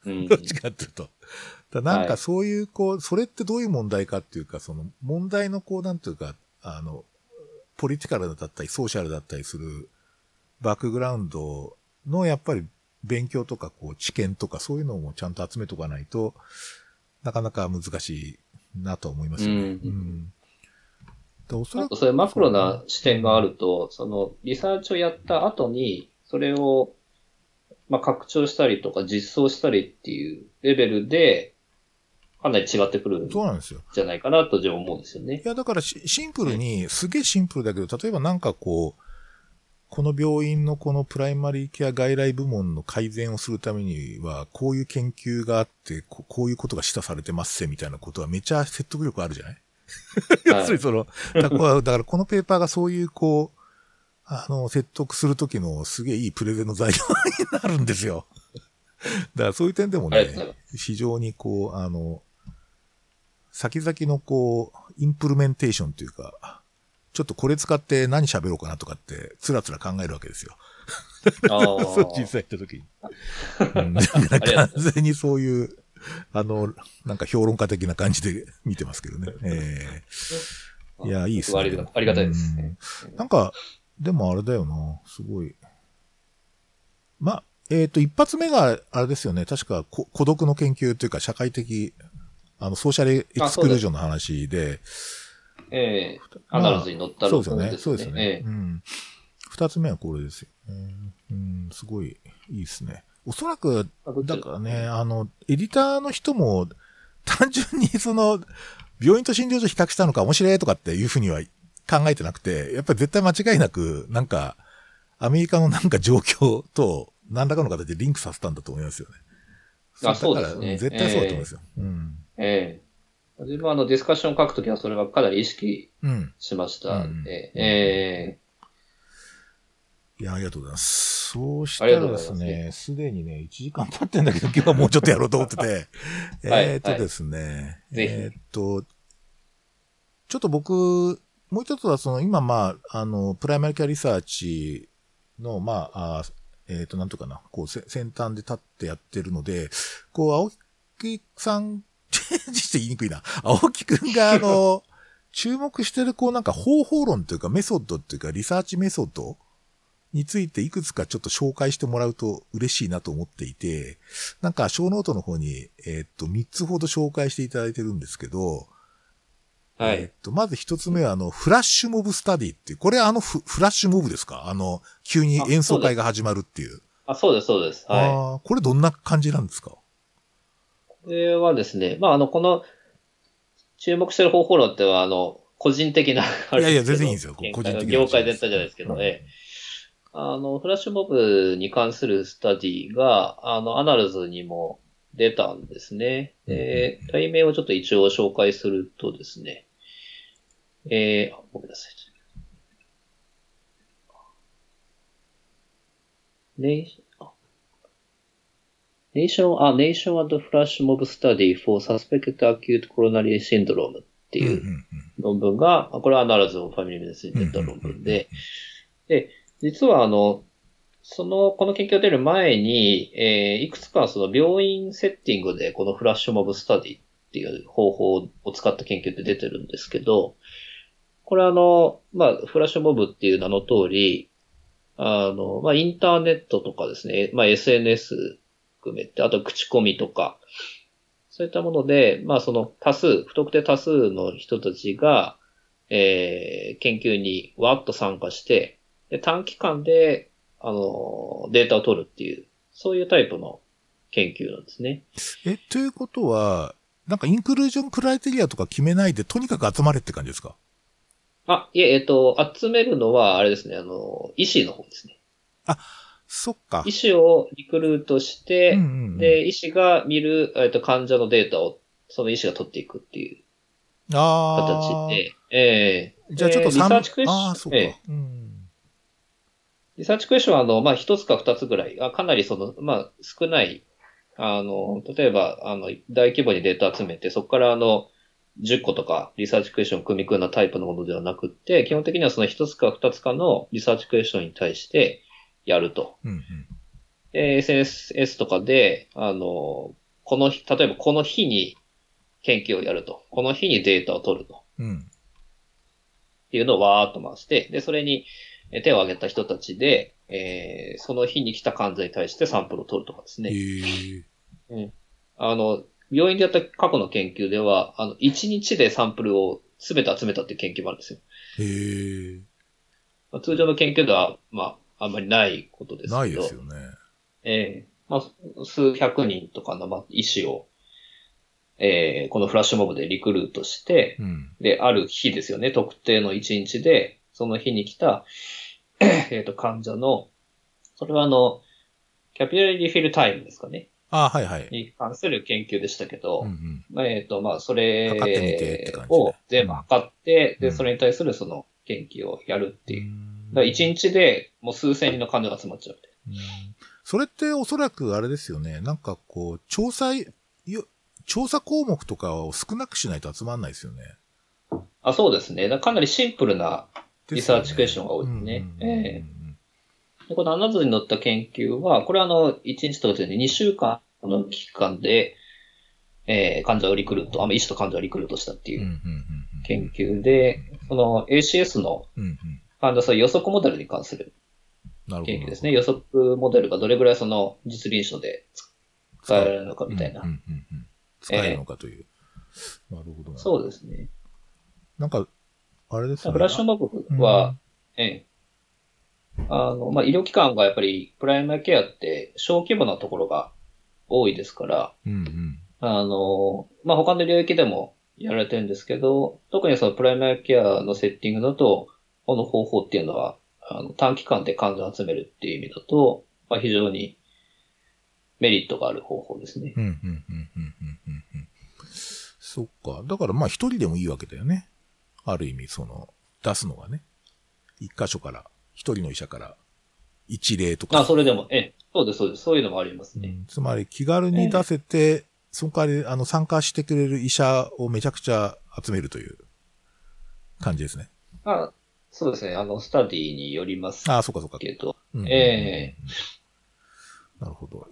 うん。どっちかっていうと。だなんかそういう、こう、それってどういう問題かっていうか、その問題のこう、なんていうか、あの、ポリティカルだったり、ソーシャルだったりするバックグラウンドのやっぱり勉強とか、こう、知見とかそういうのもちゃんと集めとかないと、なかなか難しいなと思いますよね。うんうんでおそらくあとそういうマクロな視点があると、そのリサーチをやった後に、それを、まあ、拡張したりとか実装したりっていうレベルで、かなり違ってくるんそうなんですよ。じゃないかなと自分は思うんですよねい。や、だからシシンプルに、すげえシンプルだけど、例えばなんかこう、この病院のこのプライマリーケア外来部門の改善をするためには、こういう研究があって、ここういうことが示唆されてますせ、みたいなことはめちゃ説得力あるじゃない？要するにその、だからだからこのペーパーがそういうこう、あの、説得するときのすげえいいプレゼンの材料になるんですよ。*laughs* だからそういう点でもね非常にこう、あの、先々のこう、インプルメンテーションというか、ちょっとこれ使って何喋ろうかなとかって、つらつら考えるわけですよ。*laughs* そう、実際行った時に。*laughs* 完全にそういう、あの、なんか評論家的な感じで見てますけどね。ええいや、いいっすね。ありがたいですね。うんなんか、でもあれだよな、すごい。まあ、えっ、と、一発目が、あれですよね、確かこ孤独の研究というか、社会的、あの、ソーシャルエクスクルージョンの話で、ええアナルズに乗ったそうですよね。そうですよね。ええうん。二つ目はこれですよね。うん、すごいいいですね。おそらく、だからね、あの、エディターの人も、単純にその、病院と診療所比較したのか面白いとかっていうふうには考えてなくて、やっぱり絶対間違いなく、なんか、アメリカのなんか状況と、何らかの形でリンクさせたんだと思いますよね。あそうですね絶対そうだと思いますよ。うん。ええ自分はあのディスカッションを書くときはそれはかなり意識うん。しました。うん。えいや、ありがとうございます。そうしたらですすね、す。でにね、1時間経ってんだけど、*laughs* 今日はもうちょっとやろうと思ってて。*laughs* はい。えーっとですね、ぜひ。えーっと、ちょっと僕、もう一つはその、今まあ、あの、プライマリケアリサーチの、まあ、あえーっと、なんとかな、こう、せ先端で立ってやってるので、こう、青木さん、ンジして言いにくいな。青木くんが、あの、注目してる、こう、なんか方法論というか、メソッドっていうか、リサーチメソッドについていくつかちょっと紹介してもらうと嬉しいなと思っていて、なんかショーノートの方に、えーっと、3つほど紹介していただいてるんですけど、えはえーっい。と、まず一つ目は、あの、フラッシュモブスタディっていう、これあのフ、フラッシュモブですか？あの、急に演奏会が始まるっていう。あ、そうです、そうです。はい。これどんな感じなんですか？これはですね、まあ、あの、この、注目してる方法論っては、あの、個人的な、あれいやいや全然いいんですよ個人的な業界全体じゃないですけど、うんええあの、フラッシュモブに関するスタディが、あの、アナルズにも出たんですね。えー、題名をちょっと一応紹介するとですね、えー、あごめんなさい。ネイあ Nation, あ、Nation and Flash Mob Study for Suspected Acute Coronary Syndrome っていう論文が、あこれはアナラズのファミリーメディスに出た論文で、で、実はあの、その、この研究が出る前に、えーいくつかその病院セッティングでこのフラッシュモブスタディっていう方法を使った研究って出てるんですけど、これあの、まあ、フラッシュモブっていう名の通り、あの、まあ、インターネットとかですね、まあ、SNS 含めて、あと口コミとか、そういったもので、まあその多数、不特定多数の人たちが、えー、研究にわっと参加して、で短期間で、あの、データを取るっていう、そういうタイプの研究なんですね。え、ということは、なんかインクルージョンクライテリアとか決めないで、とにかく集まれって感じですか？あ、いえ、えっと、集めるのは、あれですね、あの、医師の方ですね。そっか医。師をリクルートして、うんうんうんで、医師が見る、えっと、患者のデータを、その医師が取っていくっていう。形で、ええじゃあちょっとでリサーチクエスチョンああ、そうか。ええうん。リサーチクエスチョンは、あの、まあ、一つか二つぐらい、あかなりその、まあ、少ない、あの、例えば、あの、大規模にデータ集めて、そこからあの、10個とかリサーチクエスチョンを組み組んだタイプのものではなくって、基本的にはその一つか二つかのリサーチクエスチョンに対してやると。うんうん。で、SNS とかで、あの、この日、例えばこの日に研究をやると。この日にデータを取ると。うん。っていうのをわーっと回して、で、それにえ手を挙げた人たちで、えーその日に来た患者に対してサンプルを取るとかですへね。え。あの、病院でやった過去の研究では、あの、1日でサンプルを全て集めたっていう研究もあるんですよ。まあ、通常の研究では、まあ、あんまりないことですけど。ないですよね。ええまあ、数百人とかの、まあ、医師を、えーこのフラッシュモブでリクルートして、うん。で、ある日ですよね、特定の一日で、その日に来た、えっと、患者の、それはあの、キャピラリーリフィルタイムですかね、あはいはい。に関する研究でしたけど、うんうん。まあえっ、と、まあ、それを全部測って、うんで、それに対するその研究をやるっていう。うんだから一日でもう数千人の患者が集まっちゃうみたいうんそれっておそらくあれですよね。なんかこう、調査、よ調査項目とかを少なくしないと集まんないですよね。な。あ、そうですね。だからかなりシンプルなリサーチクエスチョンが多いですね。ええでこの穴図に載った研究は、これはあの、1日とかで2週間の期間で、えー患者をリクルート、あの医師と患者をリクルートしたっていう研究で、その ACS のうんうん患者さん予測モデルに関する。研究ですね。予測モデルがどれぐらいその実臨床で使えるのかみたいなうん。うんうんうん使えるのかという。なるほどな。そうですね。なんか、あれですね。フラッシュモブは、ええ。あの、まあ、医療機関がやっぱりプライマーケアって小規模なところが多いですから、うんうん。あの、まあ、他の領域でもやられてるんですけど、特にそのプライマーケアのセッティングだと、この方法っていうのは、あの短期間で患者を集めるっていう意味だと、まあ、非常にメリットがある方法ですね。うんうんうんうんうんうんうん。そっか。だからまあ一人でもいいわけだよね。ある意味、その、出すのがね。一箇所から、一人の医者から、一例とか。あ、それでも、ええ、そうです、そうです。そういうのもありますね。うんつまり気軽に出せて、その代わり、あの、参加してくれる医者をめちゃくちゃ集めるという感じですね。あそうですね。あの、スタディによりますああ、そっかそっか。けど、うんえなるほど。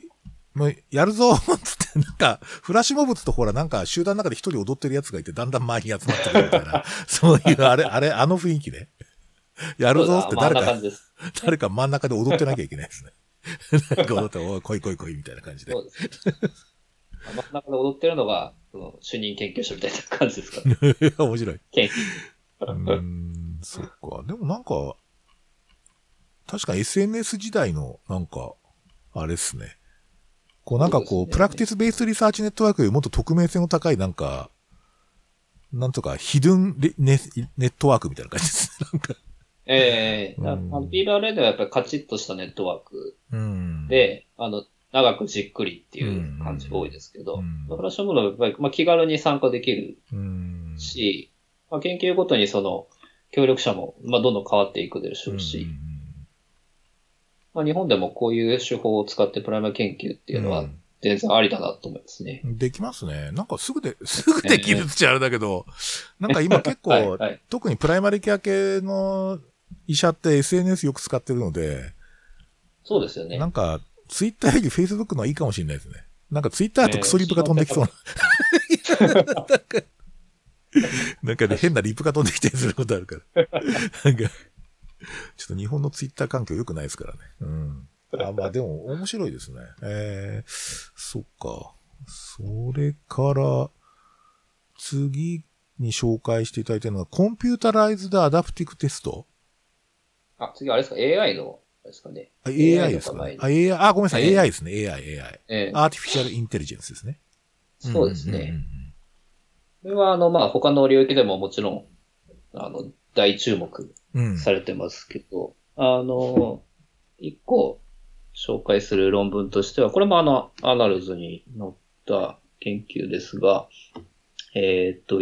もう、やるぞつって、なんか、フラッシュモブツとほら、なんか、集団の中で一人踊ってるやつがいて、だんだん周りに集まってくるみたいな、*laughs* そういう、あれ、あれ、あの雰囲気ね。やるぞって誰か。誰か真ん中で踊ってなきゃいけないですね。*laughs* なんか踊って、おい、来い来い来いみたいな感じでそ。うです。真ん中で踊ってるのが、その主任研究者みたいな感じですから、ね、*laughs* 面白い。研究。うーん、そっか。でもなんか、確か SNS 時代の、なんか、あれっすね。こうなんかこう、プラクティスベースリサーチネットワークよりもっと匿名性の高いなんか、なんとか、ヒドゥンレネネットワークみたいな感じです。*laughs* なんか。ええうんあの、ビーバーレディはやっぱりカチッとしたネットワークうん。、で、あの、長くじっくりっていう感じが多いですけど、うんだからショムのはやっぱり、まあ、気軽に参加できるうん。し、まあ、研究ごとにその、協力者も、まあ、どんどん変わっていくでしょうし、うんまあ、日本でもこういう手法を使ってプライマー研究っていうのは全然ありだなと思いますね。うんできますね。なんかすぐで、*laughs* すぐできるっちゃあれだけど、なんか今結構、*laughs* はい、はい。特にプライマリケア系の医者って SNS よく使ってるので、そうですよね。なんか、ツイッターよりフェイスブックの方がいいかもしれないですね。なんかツイッターだとクソリップが飛んできそうな。なんか *laughs* ね、変なリップが飛んできたりすることあるから。*laughs* なんか、ちょっと日本のツイッター環境良くないですからね。うん。あ、まあ *laughs* でも面白いですね。えー、そっか。それから、次に紹介していただいてるのが、コンピュータライズドアダプティブテストあ、次あれですか ?AI の、あれですかね？あ AI ですか？ね。あ、AI、あ、ごめんなさい。ええ AI ですね。AI、AI。ええアーティフィシャルインテリジェンスですね。そうですね。んんんこれは、あの、まあ、他の領域でももちろん、あの、大注目うん。うん。されてますけど、あの、一個紹介する論文としては、これもあの、アナルズに載った研究ですが、えーっと、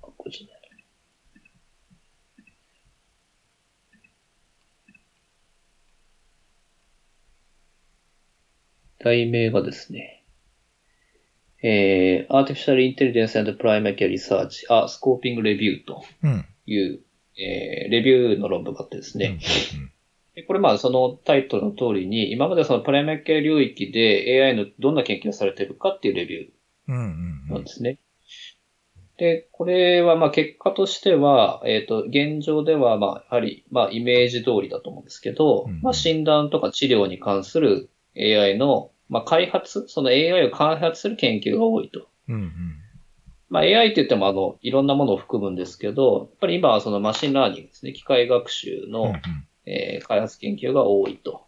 これじゃない題名がですね、えー、Artificial Intelligence and Primary Care Research, a Scoping Review とうん。いう、えー、レビューの論文があってですね、でこれまあそのタイトルの通りに、今までそのプライマリ系領域で AI のどんな研究がされてるかっていうレビュうんうんーなんですね。で、これはまあ結果としては、えっ、と、現状ではまあやはりまあイメージ通りだと思うんですけど、うんまあ診断とか治療に関する AI のまあ開発、その AI を開発する研究が多いと。うん。うんまあ AI って言ってもあの、いろんなものを含むんですけど、やっぱり今はその machine learning ですね、機械学習の、うん。うんえー開発研究が多いと。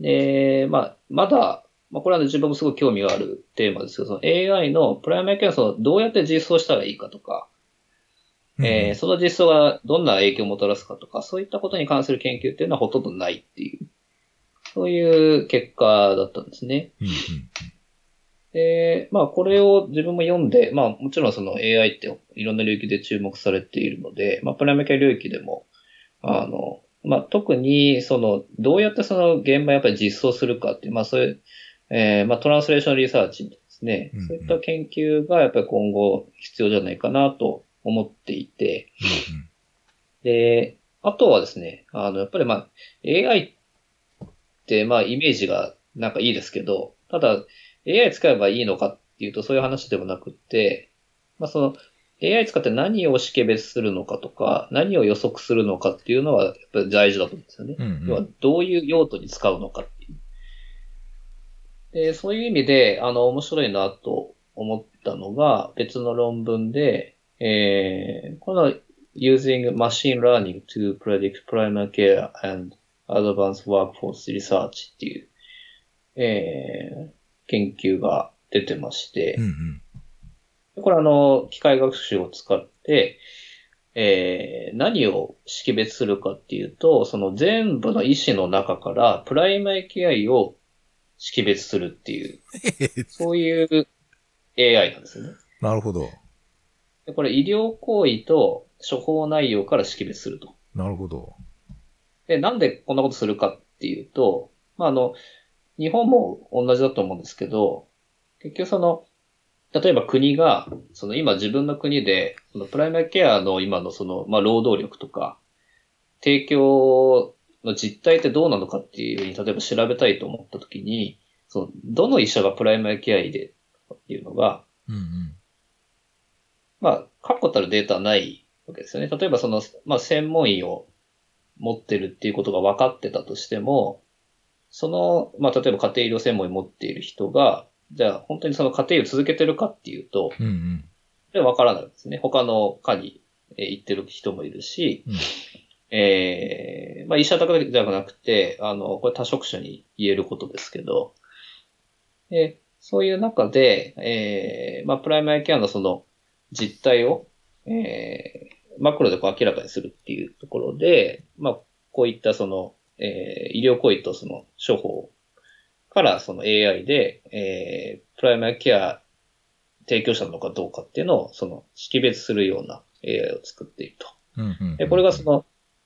で、まあ、まだ、まあ、これはね自分もすごい興味があるテーマですけど、その AI のプライマリケアそのどうやって実装したらいいかとか、うん。えーその実装がどんな影響をもたらすかとか、そういったことに関する研究っていうのはほとんどないっていう、そういう結果だったんですね。うんうんで、まあこれを自分も読んで、まあもちろんその AI っていろんな領域で注目されているので、まあプライマリ系領域でも、あの、まあ特にその、どうやってその現場やっぱり実装するかっていう、まあそういう、えーまあトランスレーションリサーチですね。うんうん、そういった研究がやっぱり今後必要じゃないかなと思っていて、で、あとはですね、あの、やっぱりまあ AI ってまあイメージがなんかいいですけど、ただ AI 使えばいいのかっていうとそういう話でもなくって、まあその AI 使って何を識別するのかとか、何を予測するのかっていうのはやっぱり大事だと思うんですよね。うんうん要はどういう用途に使うのかっていう。で、そういう意味で、あの、面白いなと思ったのが、別の論文で、えー、この using machine learning to predict primary care and advanced workforce research っていう、えー、研究が出てまして、うんうん。これあの、機械学習を使って、えー、何を識別するかっていうと、その全部の意思の中からプライマリケアイを識別するっていう、*laughs* そういう AI なんですよね。なるほど。でこれ医療行為と処方内容から識別すると。なるほど。で、なんでこんなことするかっていうと、まあ、あの、日本も同じだと思うんですけど、結局その、例えば国が、その今自分の国で、そのプライマリケアの今のその、まあ、労働力とか、提供の実態ってどうなのかっていうふうに、例えば調べたいと思ったときに、その、どの医者がプライマリケア医で、っていうのが、うんうん。まあ、確固たるデータはないわけですよね。例えばその、まあ、専門医を持ってるっていうことが分かってたとしても、その、まあ、例えば家庭医療専門医持っている人が、じゃあ本当にその家庭医を続けてるかっていうと、うんうん。それは分からないですね。他の科にえー行ってる人もいるし、うんえーまあ、医者だけではなくて、あの、これ多職種に言えることですけど、でそういう中で、えーまあ、プライマリケアのその実態を、えーマクロでこう明らかにするっていうところで、まあ、こういったその、えー医療行為とその処方からその AI で、えープライマリケア提供者なのかどうかっていうのを、その識別するような AI を作っていると。うんうん。で、これがその、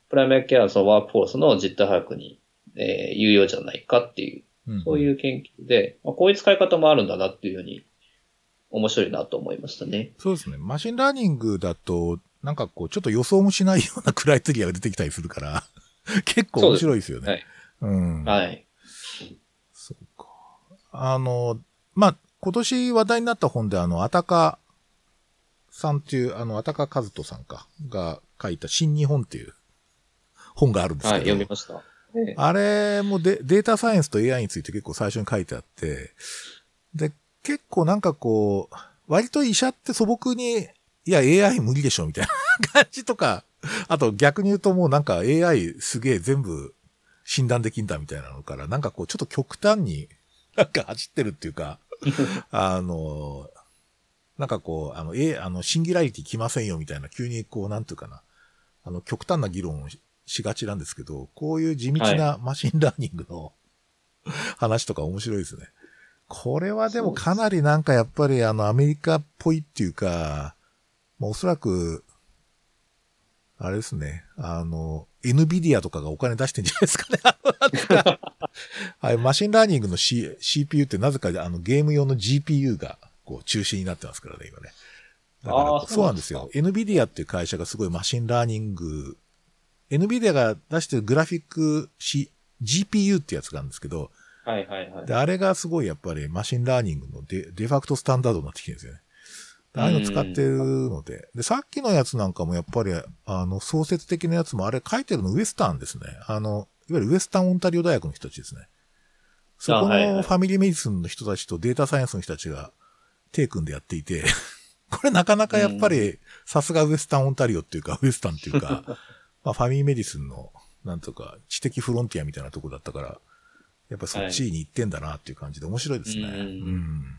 プライマリケアのそのワークフォースの実態把握に、えー有用じゃないかっていう、うん、そういう研究で、まあ、こういう使い方もあるんだなっていうふうに、面白いなと思いましたね。そうですね。 machine learning だと、なんかこう、ちょっと予想もしないような criteria が出てきたりするから、*laughs* 結構面白いですよね。はい。うん。はい。そうか。あの、まあ、今年話題になった本で、あの、安宅さんっていう、あの、あたかかずとさんか、が書いたシン・ニホンっていう本があるんですはい、けど、読みました。ええあれもデデータサイエンスと AI について結構最初に書いてあって、で、結構なんかこう、割と医者って素朴に、いや AI 無理でしょみたいな *laughs* 感じとか、あと逆に言うともうなんか AI すげえ全部診断できんだみたいなのから、なんかこうちょっと極端に *laughs* なんか走ってるっていうか、*laughs* あの、なんかこう、あの、え、あの、シンギュラリティ来ませんよみたいな、急にこう、なんていうかな、あの、極端な議論をししがちなんですけど、こういう地道な machine learning の話とか面白いですね。これはでもかなりなんかやっぱりあの、アメリカっぽいっていうか、まあ、おそらく、あれですね、あの、NVIDIA とかがお金出してんじゃないですかね。*laughs* はい、 machine learning の、C、CPU ってなぜかあのゲーム用の GPU がこう中心になってますからね、今ね。だからそうなんですよ。NVIDIA っていう会社がすごい machine learning NVIDIA が出してるグラフィック C、GPU ってやつがあるんですけど、はいはいはい。で、あれがすごいやっぱり machine learning のデデファクトスタンダードになってきてるんですよね。ああいうの使ってるので。で、さっきのやつなんかもやっぱり、あの、総説的なやつもあれ書いてるのウエスタンですね。あの、いわゆるウエスタンオンタリオ大学の人たちですね。そこの family medicine の人たちとデータサイエンスの人たちが手組んでやっていて、*laughs* これなかなかやっぱり、さすがウエスタンオンタリオっていうか、ウエスタンっていうか、*laughs* まあファミリーメディスンの、なんとか、知的フロンティアみたいなとこだったから、やっぱそっちに行ってんだなっていう感じで面白いですね。うんうん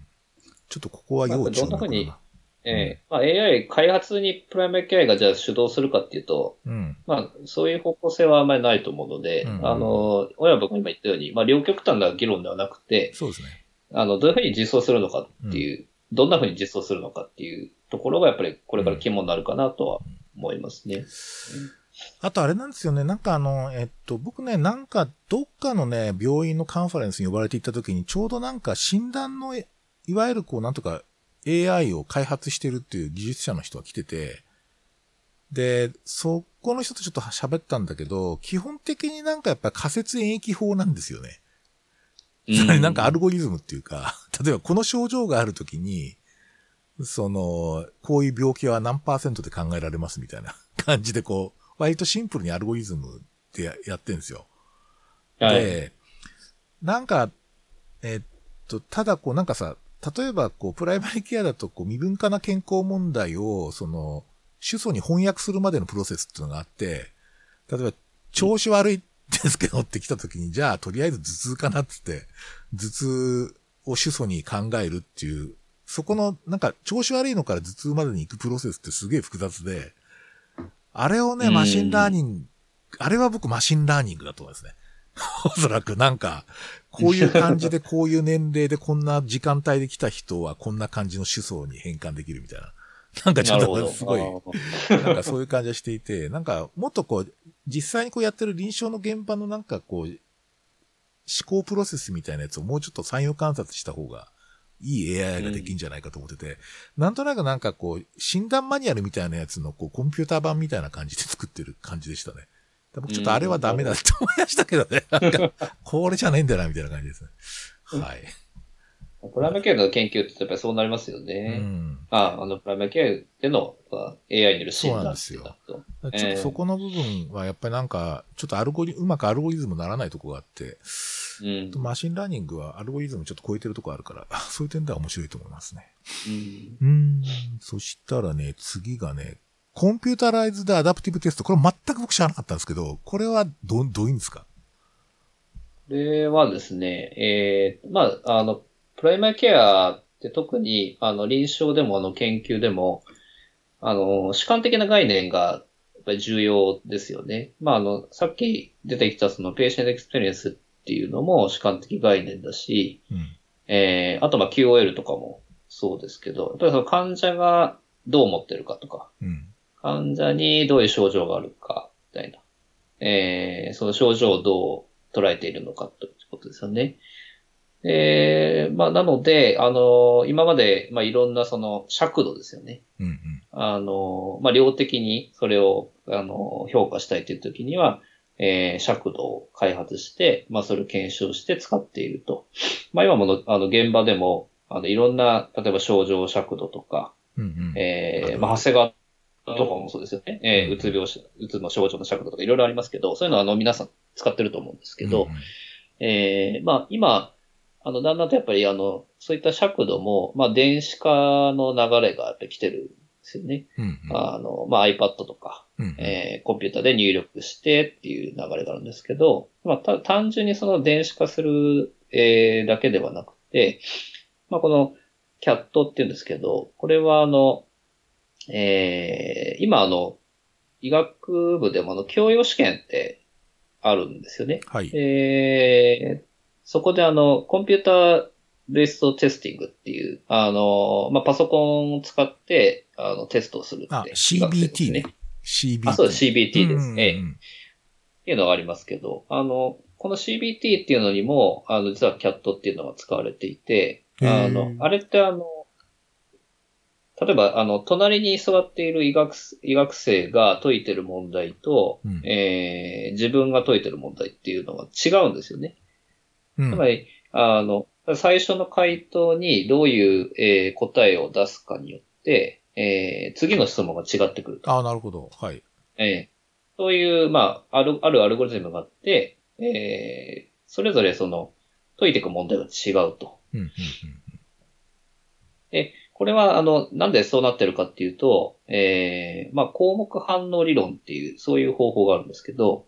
ちょっとここは要注目な。ええまあ AI 開発にプライマー AI がじゃあ主導するかっていうと、うん。まあそういう方向性はあんまりないと思うので、うんあの、親僕も今言ったように、まあ両極端な議論ではなくて、そうですね。あの、どういうふうに実装するのかっていう、どんなふうに実装するのかっていうところがやっぱりこれから肝になるかなとは思いますね。あとあれなんですよね。なんかあの、えっと、僕ね、なんかどっかのね、病院のカンファレンスに呼ばれていった時に、ちょうどなんか診断の、いわゆるこう、なんとか AI を開発してるっていう技術者の人が来てて、で、そこの人とちょっと喋ったんだけど、基本的になんかやっぱ仮説演疫法なんですよね。つまりなんかアルゴリズムっていうか、例えばこの症状があるときに、その、こういう病気は何パーセントで考えられますみたいな感じでこう、割とシンプルにアルゴリズムでややってるんですよ。はい。で、なんか、えっと、ただこうなんかさ、例えばこう、プライマリケアだとこう、未分化な健康問題を、その、主訴に翻訳するまでのプロセスっていうのがあって、例えば、調子悪いですけどって来た時に、じゃあ、とりあえず頭痛かなっつって、頭痛を主訴に考えるっていう、そこの、なんか、調子悪いのから頭痛までに行くプロセスってすげえ複雑で、あれをね、うん machine learning、あれは僕 machine learning だと思いますね。*laughs* おそらくなんか、こういう感じで、こういう年齢でこんな時間帯で来た人はこんな感じの主訴に変換できるみたいな。*laughs* なんかちょっ。とすごい、あなんかそういう感じがしていて、なんかもっとこう、実際にこうやってる臨床の現場のなんかこう、思考プロセスみたいなやつをもうちょっと産業観察した方がいい AI ができんじゃないかと思ってて、なんとなくなんかこう、診断マニュアルみたいなやつのこう、コンピューター版みたいな感じで作ってる感じでしたね。僕ちょっとあれはダメだって思いましたけどね。なんか、これじゃないんだよな、みたいな感じですね。はい。ープライマー AI の研究ってやっぱりそうなりますようね。ん。ああの、プライマー AI でのまあ AI による診断そうなんと。ちょっとそこの部分はやっぱりなんか、ちょっとアルゴリ、うまくアルゴリズムならないとこがあって、うん。 machine learning はアルゴリズムちょっと超えてるとこあるから、*laughs* そういう点では面白いと思いますね。うんうん。そしたらね、次がね、 computerized adaptive test。これ全く僕知らなかったんですけど、これはど、どういうんですか？これはですね、えー、まあ、あの、プライマリケアって特に、あの、臨床でも、あの、研究でも、あの、主観的な概念が、やっぱり重要ですよね。まあ、あの、さっき出てきたその、 patient experience っていうのも主観的概念だし、うん。えー、あと、まあ、QOL とかもそうですけど、やっぱりその患者がどう思ってるかとか、うん。患者にどういう症状があるか、みたいな。えー、その症状をどう捉えているのかということですよね。えー、まあ、なので、あの、今まで、まあ、いろんなその尺度ですよね。うん。うん。あの、まあ、量的にそれを、あの、評価したいという時には、えー、尺度を開発して、まあ、それを検証して使っていると。まあ、今もの、あの、現場でも、あの、いろんな、例えば症状尺度とか、うん。うん。えー、まあ、長谷川とかもそうですよね。えー、うつ病し、うつの症状の尺度とかいろいろありますけど、そういうのはあの皆さん使ってると思うんですけど、うんえー、まあ、今、あの、だんだんとやっぱりあの、そういった尺度も、まあ、電子化の流れがやっぱり来てるんですよね。うん。あの、まあ、iPad とか、うん。えー、コンピューターで入力してっていう流れがあるんですけど、まあ、た単純にその電子化する、えー、だけではなくて、まあ、この CAT っていうんですけど、これはあの、えー、今あの、医学部でもあの、教養試験ってあるんですよね。はい。えー、そこであの、コンピューターベーストテスティングっていう、あの、まあ、パソコンを使って、あの、テストをするって。あ、医学生です CBT ね。。CBT。あ、そうです、CBT です。うんええ。っていうのがありますけど、あの、この CBT っていうのにも、あの、実は CAT っていうのが使われていて、あのあれってあの、例えば、あの、隣に座っている医学、医学生が解いてる問題と、うんえー自分が解いてる問題っていうのは違うんですよね。うんつまり、あの、最初の回答にどういう、えー答えを出すかによって、えー次の質問が違ってくると。ああ、なるほど。はい。えーそういう、まあ、ある、あるアルゴリズムがあって、えーそれぞれその、解いていく問題が違うと。うん、うん、で、これは、あの、なんでそうなってるかっていうと、えーまあ、項目反応理論っていう、そういう方法があるんですけど、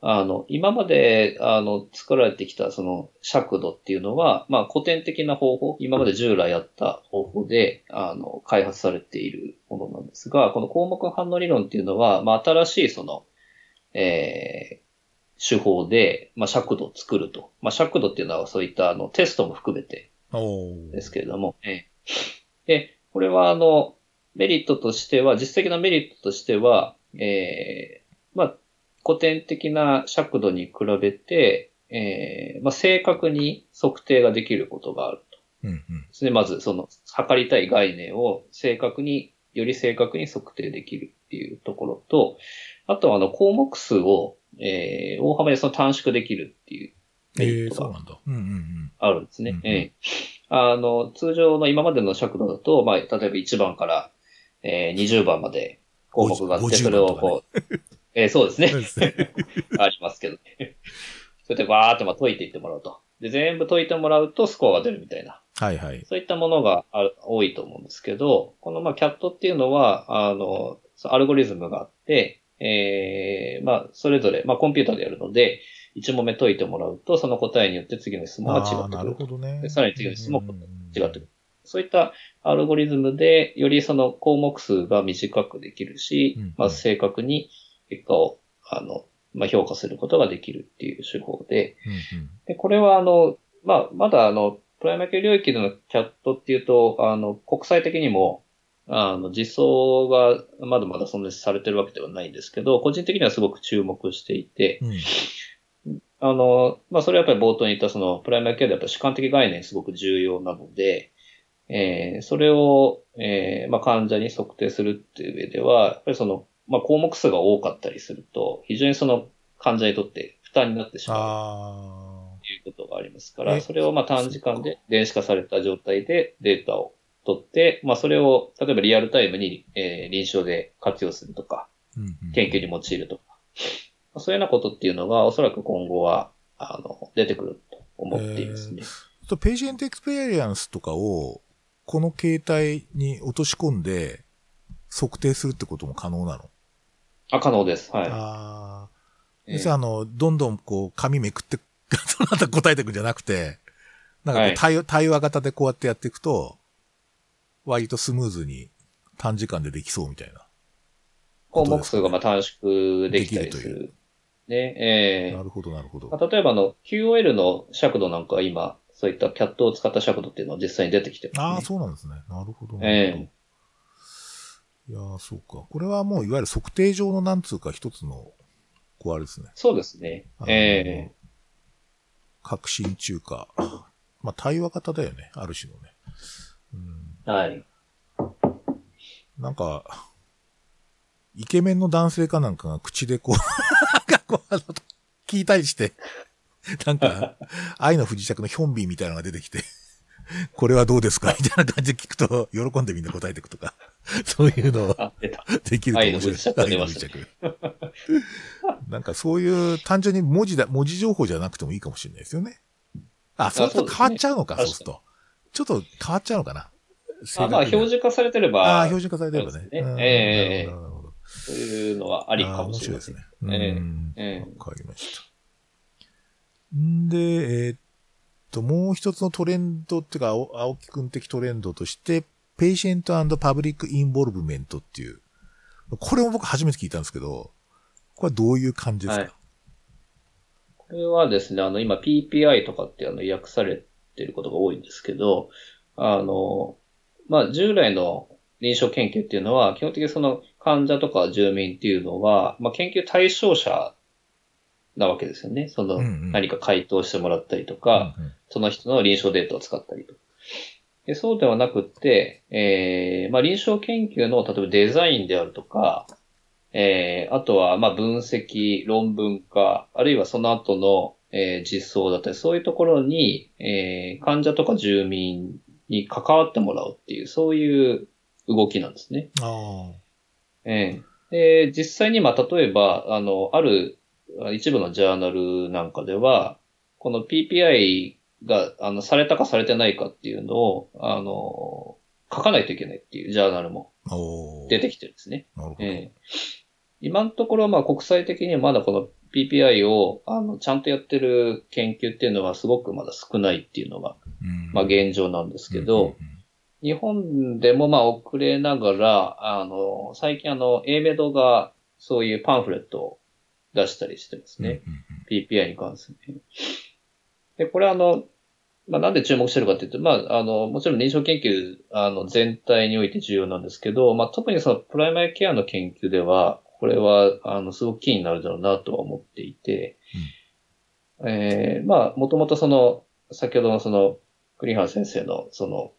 あの、今まで、あの、作られてきた、その、尺度っていうのは、まあ、古典的な方法、今まで従来あった方法で、あの、開発されているものなんですが、この項目反応理論っていうのは、まあ、新しい、その、えー手法で、まあ、尺度を作ると。まあ、尺度っていうのは、そういった、あの、テストも含めて、ですけれども、ええで、これはあの、メリットとしては、実質的なメリットとしては、ええまあ、古典的な尺度に比べて、ええまあ、正確に測定ができることがあると。うん、うん。ですね。まず、その、測りたい概念を正確に、より正確に測定できるっていうところと、あとはあの、項目数を、ええ大幅にその短縮できるっていうええそうなんだ。うん、うん、うん。あるんですね。ええあの、通常の今までの尺度だと、まあ、例えば1番から、えー、20番まで項目があって、50それをこう、えーそうですね。*laughs* ありますけどね。それでバーってまあ解いていってもらうと。で、全部解いてもらうとスコアが出るみたいな。はい、はい。そういったものがある多いと思うんですけど、このまあキャットっていうのは、あの、アルゴリズムがあって、えー、まあ、それぞれ、まあコンピューターでやるので、1問目解いてもらうと、その答えによって次の質問が違ってくるなるほどねで。さらに次の質問もうん違ってくる。そういったアルゴリズムで、よりその項目数が短くできるし、うんまあ正確に結果を、あの、まあ評価することができるっていう手法で、うんうんで、これはあの、まあ、まだあの、プライマー系領域でのキャットっていうと、あの、国際的にも、あの、実装がまだまだそんなにされてるわけではないんですけど、個人的にはすごく注目していて、うん。あの、まあ、それはやっぱり冒頭に言ったその、プライマーケアでやっぱり主観的概念すごく重要なので、えー、それを、えー、まあ、患者に測定するっていう上では、やっぱりその、まあ、項目数が多かったりすると、非常にその患者にとって負担になってしまうあということがありますから、えそれをまあ短時間で電子化された状態でデータを取って、まあ、それを、例えばリアルタイムに、えー臨床で活用するとか、研究に用いるとか、そういうようなことっていうのがおそらく今後は、あの、出てくると思っていますね。と patient experience とかを、この形態に落とし込んで、測定するってことも可能なの？あ、可能です。はい。ああ。ええ実はあの、どんどんこう、紙めくって、その後答えていくんじゃなくて、なんかこうはい対話、型でこうやってやっていくと、割とスムーズに短時間でできそうみたいな。項目数がまあ短縮できたりする。ね、ええなるほど、なるほど。まあ例えばあの、QOL の尺度なんかは今、そういったキャットを使った尺度っていうのは実際に出てきてます、ね。ああ、そうなんですね。なるほど。ええなるほどいやーそうか。これはもういわゆる測定上のなんつうか一つの、こうあれですね。そうですね。ええ革新中華。*coughs* まあ、対話型だよね。ある種のね。うん。はい。なんか、イケメンの男性かなんかが口でこう、かこうあの、聞いたりして、*laughs* なんか、愛の不時着のヒョンビンみたいなのが出てきて、これはどうですかみたいな感じで聞くと、喜んでみんな答えていくとか、*laughs* そういうのを。できると面白い。愛の不時着なんかそういう単純に文字だ、文字情報じゃなくてもいいかもしれないですよね。あ、そうすると変わっちゃうのか、そうねそうすると。ちょっと変わっちゃうのかな。あまあ、標準化されてれば、ああ、標準化されてればね。ねうんええなるほどなるほどそういうのはありかもしれません。あー面白いですね。うんええわかりました。んで、えーっと、もう一つのトレンドっていうか、青青木くん的トレンドとして、 patient public involvement っていう。これも僕初めて聞いたんですけど、これはどういう感じですか、はいこれはですね、あの、今 PPI とかってあの訳されてることが多いんですけど、あの、まあ、従来の臨床研究っていうのは、基本的にその患者とか住民っていうのは、まあ、研究対象者なわけですよね。その何か回答してもらったりとか、うんうんその人の臨床データを使ったりと。でそうではなくって、えーまあ、臨床研究の、例えばデザインであるとか、えーあとは、まあ、分析、論文化、あるいはその後の、えー実装だったり、そういうところに、えー患者とか住民に関わってもらうっていう、そういう動きなんですね。あええ。で、実際に、まあ、例えば、あの、ある、あ一部のジャーナルなんかでは、この PPI が、あの、されたかされてないかっていうのを、あの、書かないといけないっていうジャーナルも出てきてるんですね。なるほど。ええ。今のところ、まあ、国際的にはまだこの PPI を、あの、ちゃんとやってる研究っていうのはすごくまだ少ないっていうのが、うん。まあ、現状なんですけど、うん日本でもまあ遅れながら、あの、最近あの、A メドがそういうパンフレットを出したりしてますね。うんうん PPI に関するね。で、これあの、まあ、なんで注目してるかっていうと、まあ、あの、もちろん臨床研究、あの、全体において重要なんですけど、まあ、特にそのプライマリケアの研究では、これは、あの、すごくキーになるだろうなとは思っていて、えーまあ、もともとその、先ほどのその、クリハン先生のその、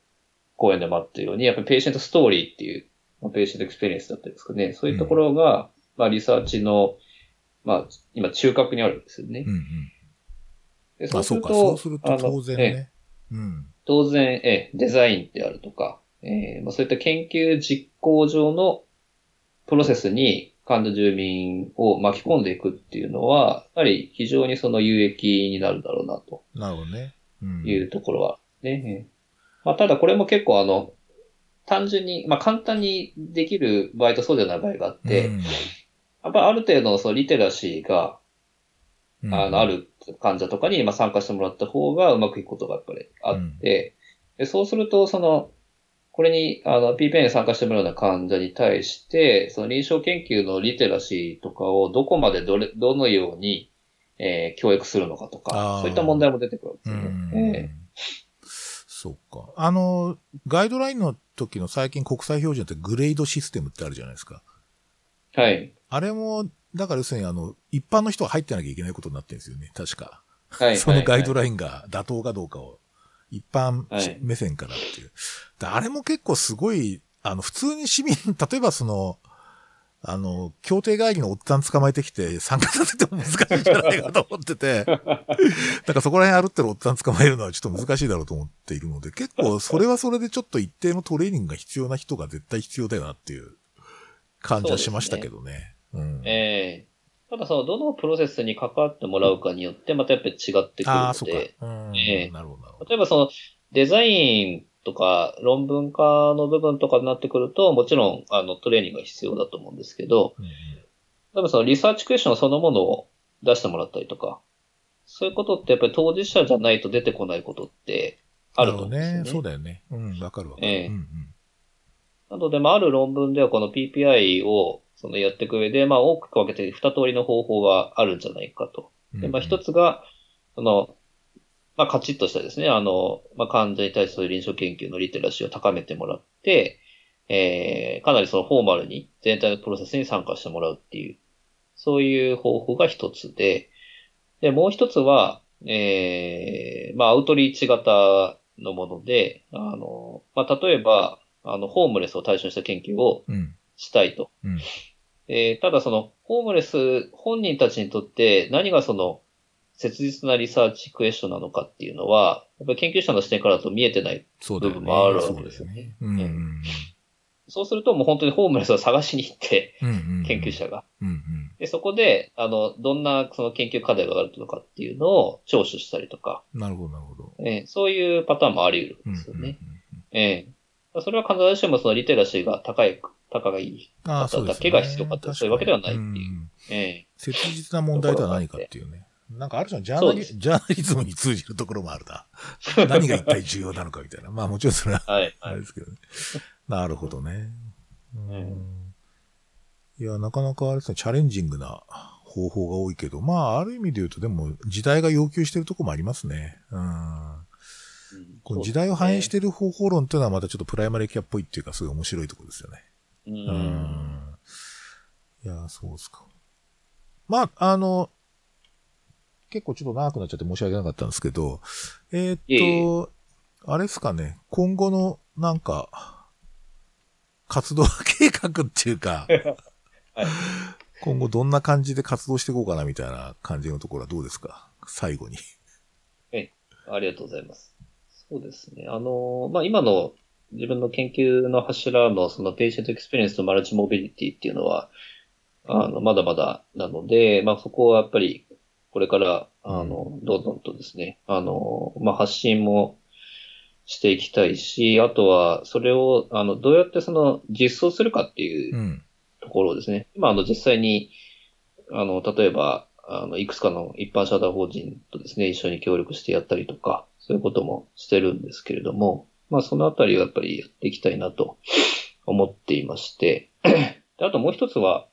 講演でもあったように、やっぱり patient story っていう、まあ、 patient experience だったりですかね、そういうところが、まあ、リサーチの、まあ、今、中核にあるんですよね。うんうん。でまあそうか、そうすると当然。ね。うん。当然、ええ、デザインであるとか、ええまあ、そういった研究実行上のプロセスに患者住民を巻き込んでいくっていうのは、やはり非常にその有益になるだろうなとなるほどね。うん。いうところはね。ええまあ、ただこれも結構あの、単純に、まあ、簡単にできる場合とそうじゃない場合があって、うん。やっぱりある程度のそのリテラシーがうん。あの、ある患者とかにまあ参加してもらった方がうまくいくことがやっぱりあって、でそうすると、その、これに、あの、PPN に参加してもらうような患者に対して、その臨床研究のリテラシーとかをどこまでどれ、どのように、えー教育するのかとあかー、そういった問題も出てくるんですうよんね。そうか。あの、ガイドラインの時の最近国際標準ってグレードシステムってあるじゃないですか。ええはい。あれも、だから要するにあの、一般の人は入ってなきゃいけないことになってるんですよね。確か。はい。*laughs* そのガイドララインが妥当かどうかを、一般はい目線からっていう。であれも結構すごい、あの、普通に市民、例えばその、あの、協定会議のおっさん捕まえてきて参加させても難しいんじゃないかと思ってて、*laughs* だからそこら辺歩ってるおっさん捕まえるのはちょっと難しいだろうと思っているので、結構それはそれでちょっと一定のトレーニングが必要な人が絶対必要だよなっていう感じはしましたけどね。うん。ええただその、どのプロセスに関わってもらうかによって、またやっぱり違ってくるああ、のそうかで、。うん。ええなるほど、なるほど。例えばそのデザインとか論文化の部分とかになってくると、もちろんあのトレーニングが必要だと思うんですけど、うんうん例えばそのリサーチクエスチョンそのものを出してもらったりとか、そういうことってやっぱり当事者じゃないと出てこないことってあると思うんですよね。なほどそうだよね。うん、わかるわかる。ええうんうんなので、まあ、ある論文ではこの PPI をそのやっていく上で、まあ、大きく分けて二通りの方法があるんじゃないかと。うんで、まあ、一つが、その、まあ、カチッとしたですね、あの、まあ、患者に対する臨床研究のリテラシーを高めてもらって、えー、かなりそのフォーマルに全体のプロセスに参加してもらうっていう、そういう方法が一つで、で、もう一つは、えー、まあ、アウトリーチ型のもので、あの、まあ、例えば、あの、ホームレスを対象にした研究をうん。したいと。うんえーただその、ホームレス本人たちにとって何がその、切実なリサーチクエスチョンなのかっていうのは、やっぱり研究者の視点からだと見えてない。部分もあるわそうけですよねうんうんそうするともう本当にホームレスを探しに行って、うん。うんうん研究。者が。うんうん。で、そこで、あの、どんなその研究課題があるのかっていうのを聴取したりとか、なるほど、なるほど。えーそういうパターンもあり得るんですよね。ええそれは必ずしもそのリテラシーが高い、高がいい。ああ、そうですね。だけが必要かとそういうわけではないっていう確かにんええ切実な問題とは何かっていうね。なんかある種のジャーナリジャーナリズムに通じるところもあるな。何が一体重要なのかみたいな。まあもちろんそれははい。あれですけどね。なるほどね。うんうんいや、なかなかあれですね、チャレンジングな方法が多いけど、まあ、ある意味で言うと、でも、時代が要求してるとこもありますね。うん。うんこの時代を反映しる。てる方法論っていうのはまたちょっとプライマリーキャっぽいっていうか、すごい面白いところですよね。う。うんん。いや、そうですか。まあ、あの、結構ちょっと長くなっちゃって申し訳なかったんですけど、えーっいえいと、あれですかね、今後の、なんか、活動計画っていうか、*laughs* はい今後どんな感じで活動していこうかなみたいな感じのところはどうですか？最後に。ありがとうございます。そうですね。あの、まあ、今の自分の研究の柱のその patient experience と multimorbidity っていうのは、あの、まだまだなので、まあ、そこはやっぱり、これから、あの、どんどんとですね、あの、まあ、発信もしていきたいし、あとは、それを、あの、どうやってその、実装するかっていううん。ところをですね、今、あの、実際に、あの、例えば、あの、いくつかの一般社団法人とですね、一緒に協力してやったりとか、そういうこともしてるんですけれども、まあ、そのあたりをやっぱりやっていきたいなと思っていまして、であともう一つは、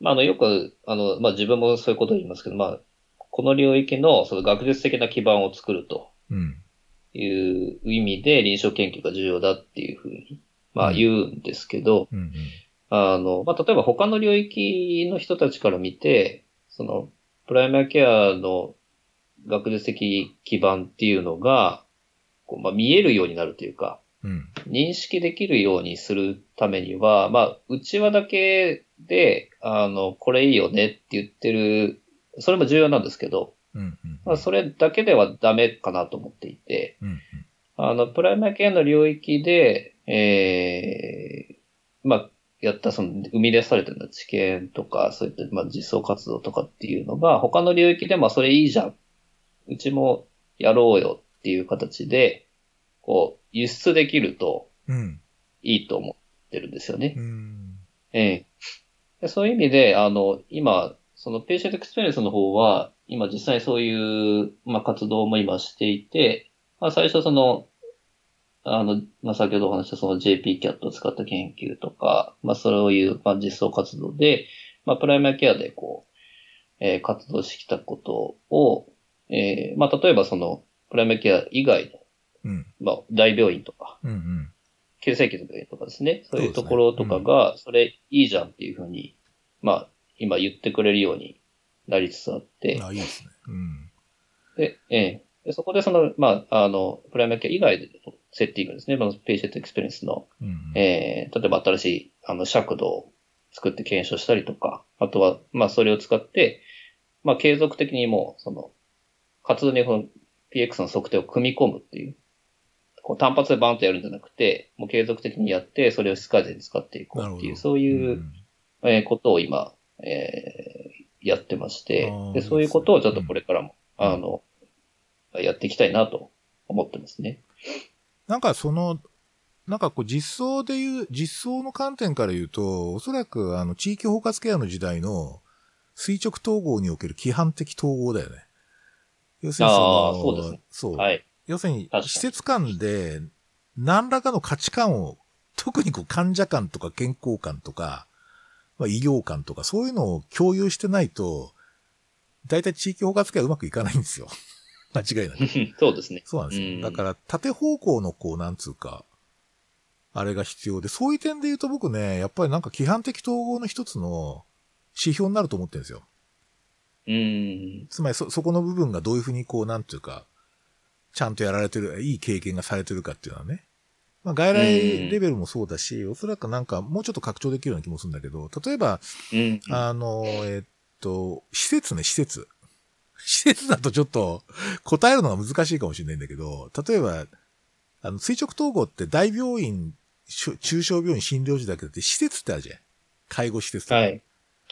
まあ、あの、よく、あの、まあ、自分もそういうことを言いますけど、まあ、この領域のその学術的な基盤を作るとうん。いう意味で臨床研究が重要だっていうふうに、まあ、言うんですけど、うん。うん。あの、まあ、例えば他の領域の人たちから見て、その、プライマーケアの学術的基盤っていうのが、こうまあ、見えるようになるというか、うん。認識できるようにするためには、まあ、内輪だけで、あの、これいいよねって言ってる、それも重要なんですけど、うん。うん。まあ、それだけではダメかなと思っていて、うん。あの、プライマーケアの領域で、ええまあ、やったその生み出されてる知見とか、そういった、まあ、実装活動とかっていうのが、他の領域でもそれいいじゃん。うちもやろうよっていう形で、こう、輸出できるとうん。いいと思ってるんですよね。うん。ええでそういう意味で、あの、今、その patient experience の方は、今実際そういう、まあ、活動も今していて、まあ、最初その、あの、まあ、先ほどお話したその JPCAT を使った研究とか、まあ、そういう、まあ、実装活動で、まあ、プライマリケアでこう、えー活動してきたことを、えーまあ、例えばその、プライマリケア以外の、うん。まあ、大病院とか、うん。うん。急性期の病院とかですね。そういうところとかが、それいいじゃんっていうふうに、まあ、今言ってくれるようになりつつあって、あ、いいですね。うん。で、ええでそこでその、まあ、あの、プライマリケア以外でのセッティングですね。まあ、 patient experience の、うん。えー例えば新しい、あの、尺度を作って検証したりとか、あとは、まあ、それを使って、まあ、継続的にもう、その、活動にこの PX の測定を組み込むっていう、こう単発でバンとやるんじゃなくて、もう継続的にやって、それを質改善に使っていこうっていう。そういう、んえーことを今、えーやってましてで、そういうことをちょっとこれからも、うんあの、やっていきたいなと思ってますね。なんかその、なんかこう実装で言う、実装の観点から言うと、おそらくあの地域包括ケアの時代の垂直統合における規範的統合だよね。要するにその、そうですねそうはい。要するに施設間で何らかの価値観を、特にこう患者間とか健康観とか、まあ、医療観とかそういうのを共有してないと、大体地域包括ケアうまくいかないんですよ。*laughs* 間違いなく。そうですね。そうなんですよ。うんだから、縦方向のこう、なんつうか、あれが必要で、そういう点で言うと僕ね、やっぱりなんか規範的統合の一つの指標になると思ってるんですよ。うん。つまりそ、そこの部分がどういうふうにこう、なんていうか、ちゃんとやられてる、いい経験がされてるかっていうのはね。まあ、外来レベルもそうだし、おそらくなんかもうちょっと拡張できるような気もするんだけど、例えば、うん。あの、えっと、施設ね、施設。施設だとちょっと答えるのが難しいかもしれないんだけど、例えば、あの、垂直統合って大病院、中小病院、診療所だけだって施設ってあるじゃん。介護施設とか。はい。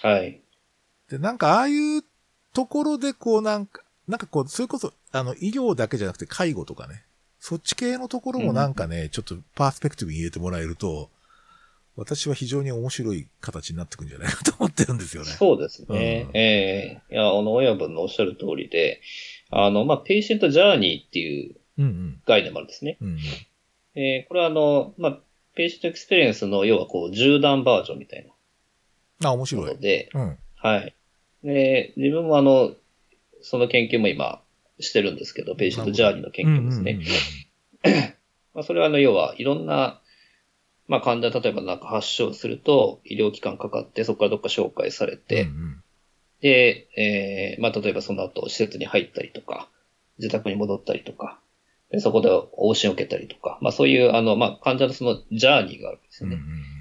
はい。で、なんかああいうところでこうなんか、なんかこう、それこそ、あの、医療だけじゃなくて介護とかね。そっち系のところもなんかね、ちょっとパースペクティブに入れてもらえると、私は非常に面白い形になってくんじゃないかと思ってるんですよね。そうですね。うんええいや、あの、親分のおっしゃる通りで、あの、まあ、 patient journey っていううんうん。概念もあるんですね。うんうん。えーこれはあの、まあ、 patient experience の、要はこう、縦断バージョンみたいあ、面白い。ので、うん。はい。で、自分もあの、その研究も今してるんですけど、 patient journey の研究ですね。*coughs* まあ、それはあの、要はいろんな、まあ、患者、例えばなんか発症すると、医療機関かかって、そこからどっか紹介されて、うんうんで、えーまあ、例えばその後、施設に入ったりとか、自宅に戻ったりとか、でそこで往診を受けたりとか、まあそういう、あの、まあ患者のそのジャーニーがあるんですよね。うんうん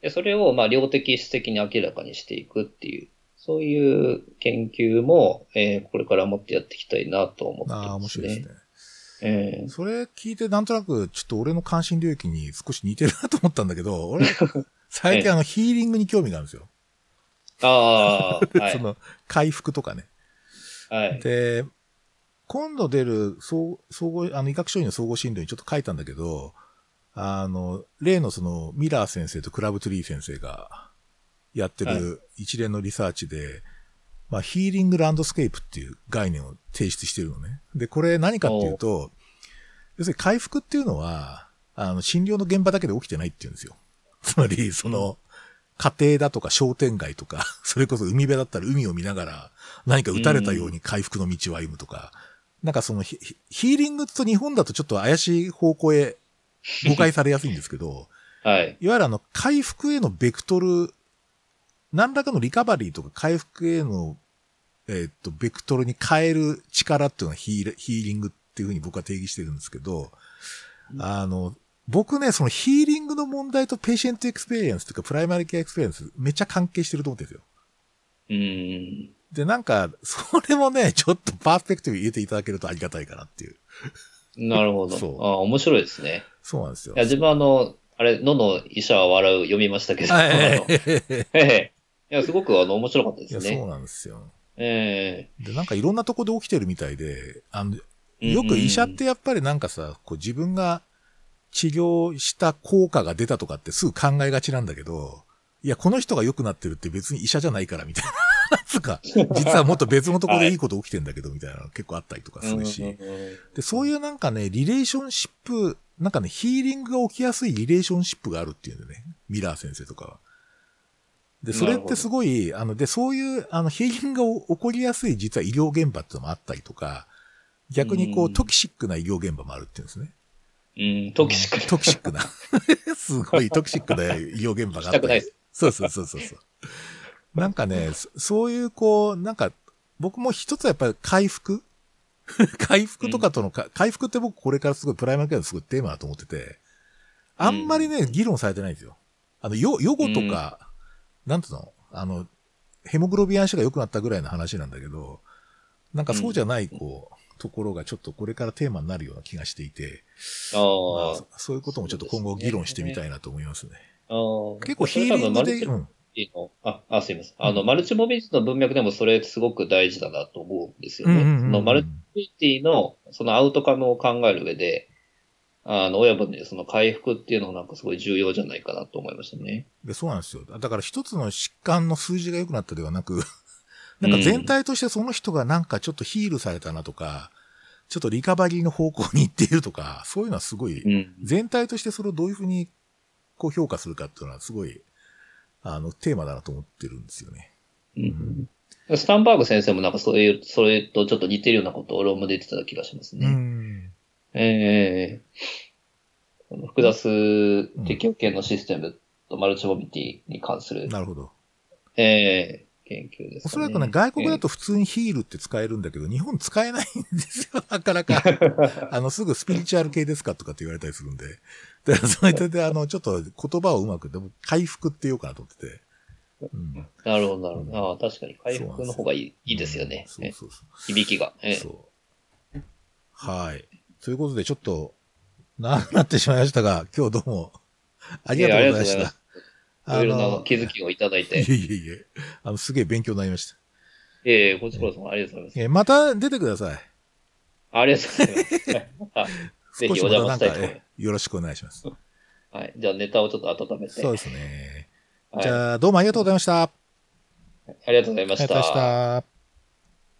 で、それを、まあ、量的質的に明らかにしていくっていう、そういう研究も、えーこれからもってやっていきたいなと思ってああ、ますね。面白いですね。えそれ聞いてなんとなく、ちょっと俺の関心領域に少し似てるなと思ったんだけど、*laughs* 俺、最近あの、ヒーリングに興味があるんですよ。ー、ああ、はそい。の、回復とかね。はい。で、今度出る総総合、あの、医学書院の総合診療にちょっと書いたんだけど、あの、例のその、ミラー先生とクラブトゥリー先生がやってはいる一連のリサーチで、まあ、ヒーリングランドスケープっていう概念を提出してるのね。で、これ何かっていうと、要するに回復っていうのは、あの、診療の現場だけで起きてないっていうんですよ。*laughs* つまり、その、家庭だとか商店街とか、*laughs* それこそ海辺だったら海を見ながら、何か打たれたように回復の道を歩むとか、なんかそのヒヒヒーリングと日本だとちょっと怪しい方向へ誤解されやすいんですけど、*laughs* はい。いわゆるあの、回復へのベクトル、何らかのリカバリーとか回復への、えーっと、ベクトルに変える力っていうのはヒールヒーリングっていうふうに僕は定義してるんですけど、あの、僕ね、そのヒーリングの問題と patient experience というか primary care experience めっちゃ関係してると思ってるんですよ。うーん。で、なんか、それもね、*laughs* ちょっとパースペクティブに入れていただけるとありがたいかなっていう。なるほど。そうああ、面白いですね。そうなんですよいや、。自分はあの、あれ、のの医者は笑う読みましたけど、*laughs* や、すごくあの、面白かったでいや、すね。そうなんですよ。えで、なんかいろんなとこで起きてるみたいで、あの、えよく医者ってやっぱりなんかさ、こう自分が治療した効果が出たとかってすぐ考えがちなんだけど、いや、この人が良くなってるって別に医者じゃないからみたいな。*laughs* つうか、実はもっと別のところでいいこと起きてんだけどみたいなの結構あったりとかするし。で、そういうなんかね、リレーションシップ、なんかね、ヒーリングが起きやすいリレーションシップがあるっていうんでね、ミラー先生とかは。で、それってすごい、あの、で、そういう、あの、ヒーリングが起こりやすい実は医療現場ってのもあったりとか、逆にこう、うんトキシックな医療現場もあるっていうんですね。うん、トキシック。トキシックな。*laughs* すごいトキシックな医療現場があったり。そうそうそうそうそう。なんかね、そそういうこう、なんか、僕も一つはやっぱり回復？*laughs* 回復とかとのか、回復って僕これからすごいプライマーケアのすごいテーマだと思ってて、あんまりね、議論されてないんですよ。あの、よ、予後とか、なんつうの？あの、ヘモグロビアン種が良くなったぐらいの話なんだけど、なんかそうじゃない、こう、ところがちょっとこれからテーマになるような気がしていて、あまああ、そういうこともちょっと今後議論してみたいなと思いますね。ああ結構ヒーリングで、うん。いいのあ、あ、すいません。あの、マルチモビリティの文脈でもそれすごく大事だなと思うんですよね。うんうんうんうんそのマルチモビリティのそのアウトカムを考える上で、あの、親分でその回復っていうのがなんかすごい重要じゃないかなと思いましたね。で、そうなんですよ。だから一つの疾患の数字が良くなったではなく、*laughs* なんか全体としてその人がなんかちょっとヒールされたなとか、ちょっとリカバリーの方向に行っているとか、そういうのはすごい、うん。全体としてそれをどういうふうにこう評価するかっていうのはすごい、あの、テーマだなと思ってるんですよね。うんスタンバーグ先生もなんかそういう、それとちょっと似てるようなことを論文で言ってた気がしますうね。ん。ええこの複雑適応系のシステムとマルチモビリティに関する、なるほど。ええ研究です、ね。おそらくね、外国だと普通にヒールって使えるんだけど、日本使えないんですよ、*laughs* なかなか。*laughs* あの、すぐスピリチュアル系ですかとかって言われたりするんで。だから、それで、あの、ちょっと言葉をうまく、でも、回復って言おうかなと思ってて。うん。なるほど、なるほど。ああ、確かに回復の方がいいいいですよね。そうそうそ響きが。えそう。はい。ということで、ちょっと、長くなってしまいましたが、*laughs* 今日どうも、ありがとうございました。いろいろな気づきをいただいいて。*laughs* えいえいえ、あの、すげえ勉強になりました。ええこちらこそありがとうございます。えまた出てください。ありがとうございます。あ *laughs* ぜひお邪魔したいと思いまえよろしくお願いします。す。はい。じゃあネタをちょっと温めて。そうですね。はいじゃあ、どうもありがとうございました。ありがとうございました。ありがとうございました。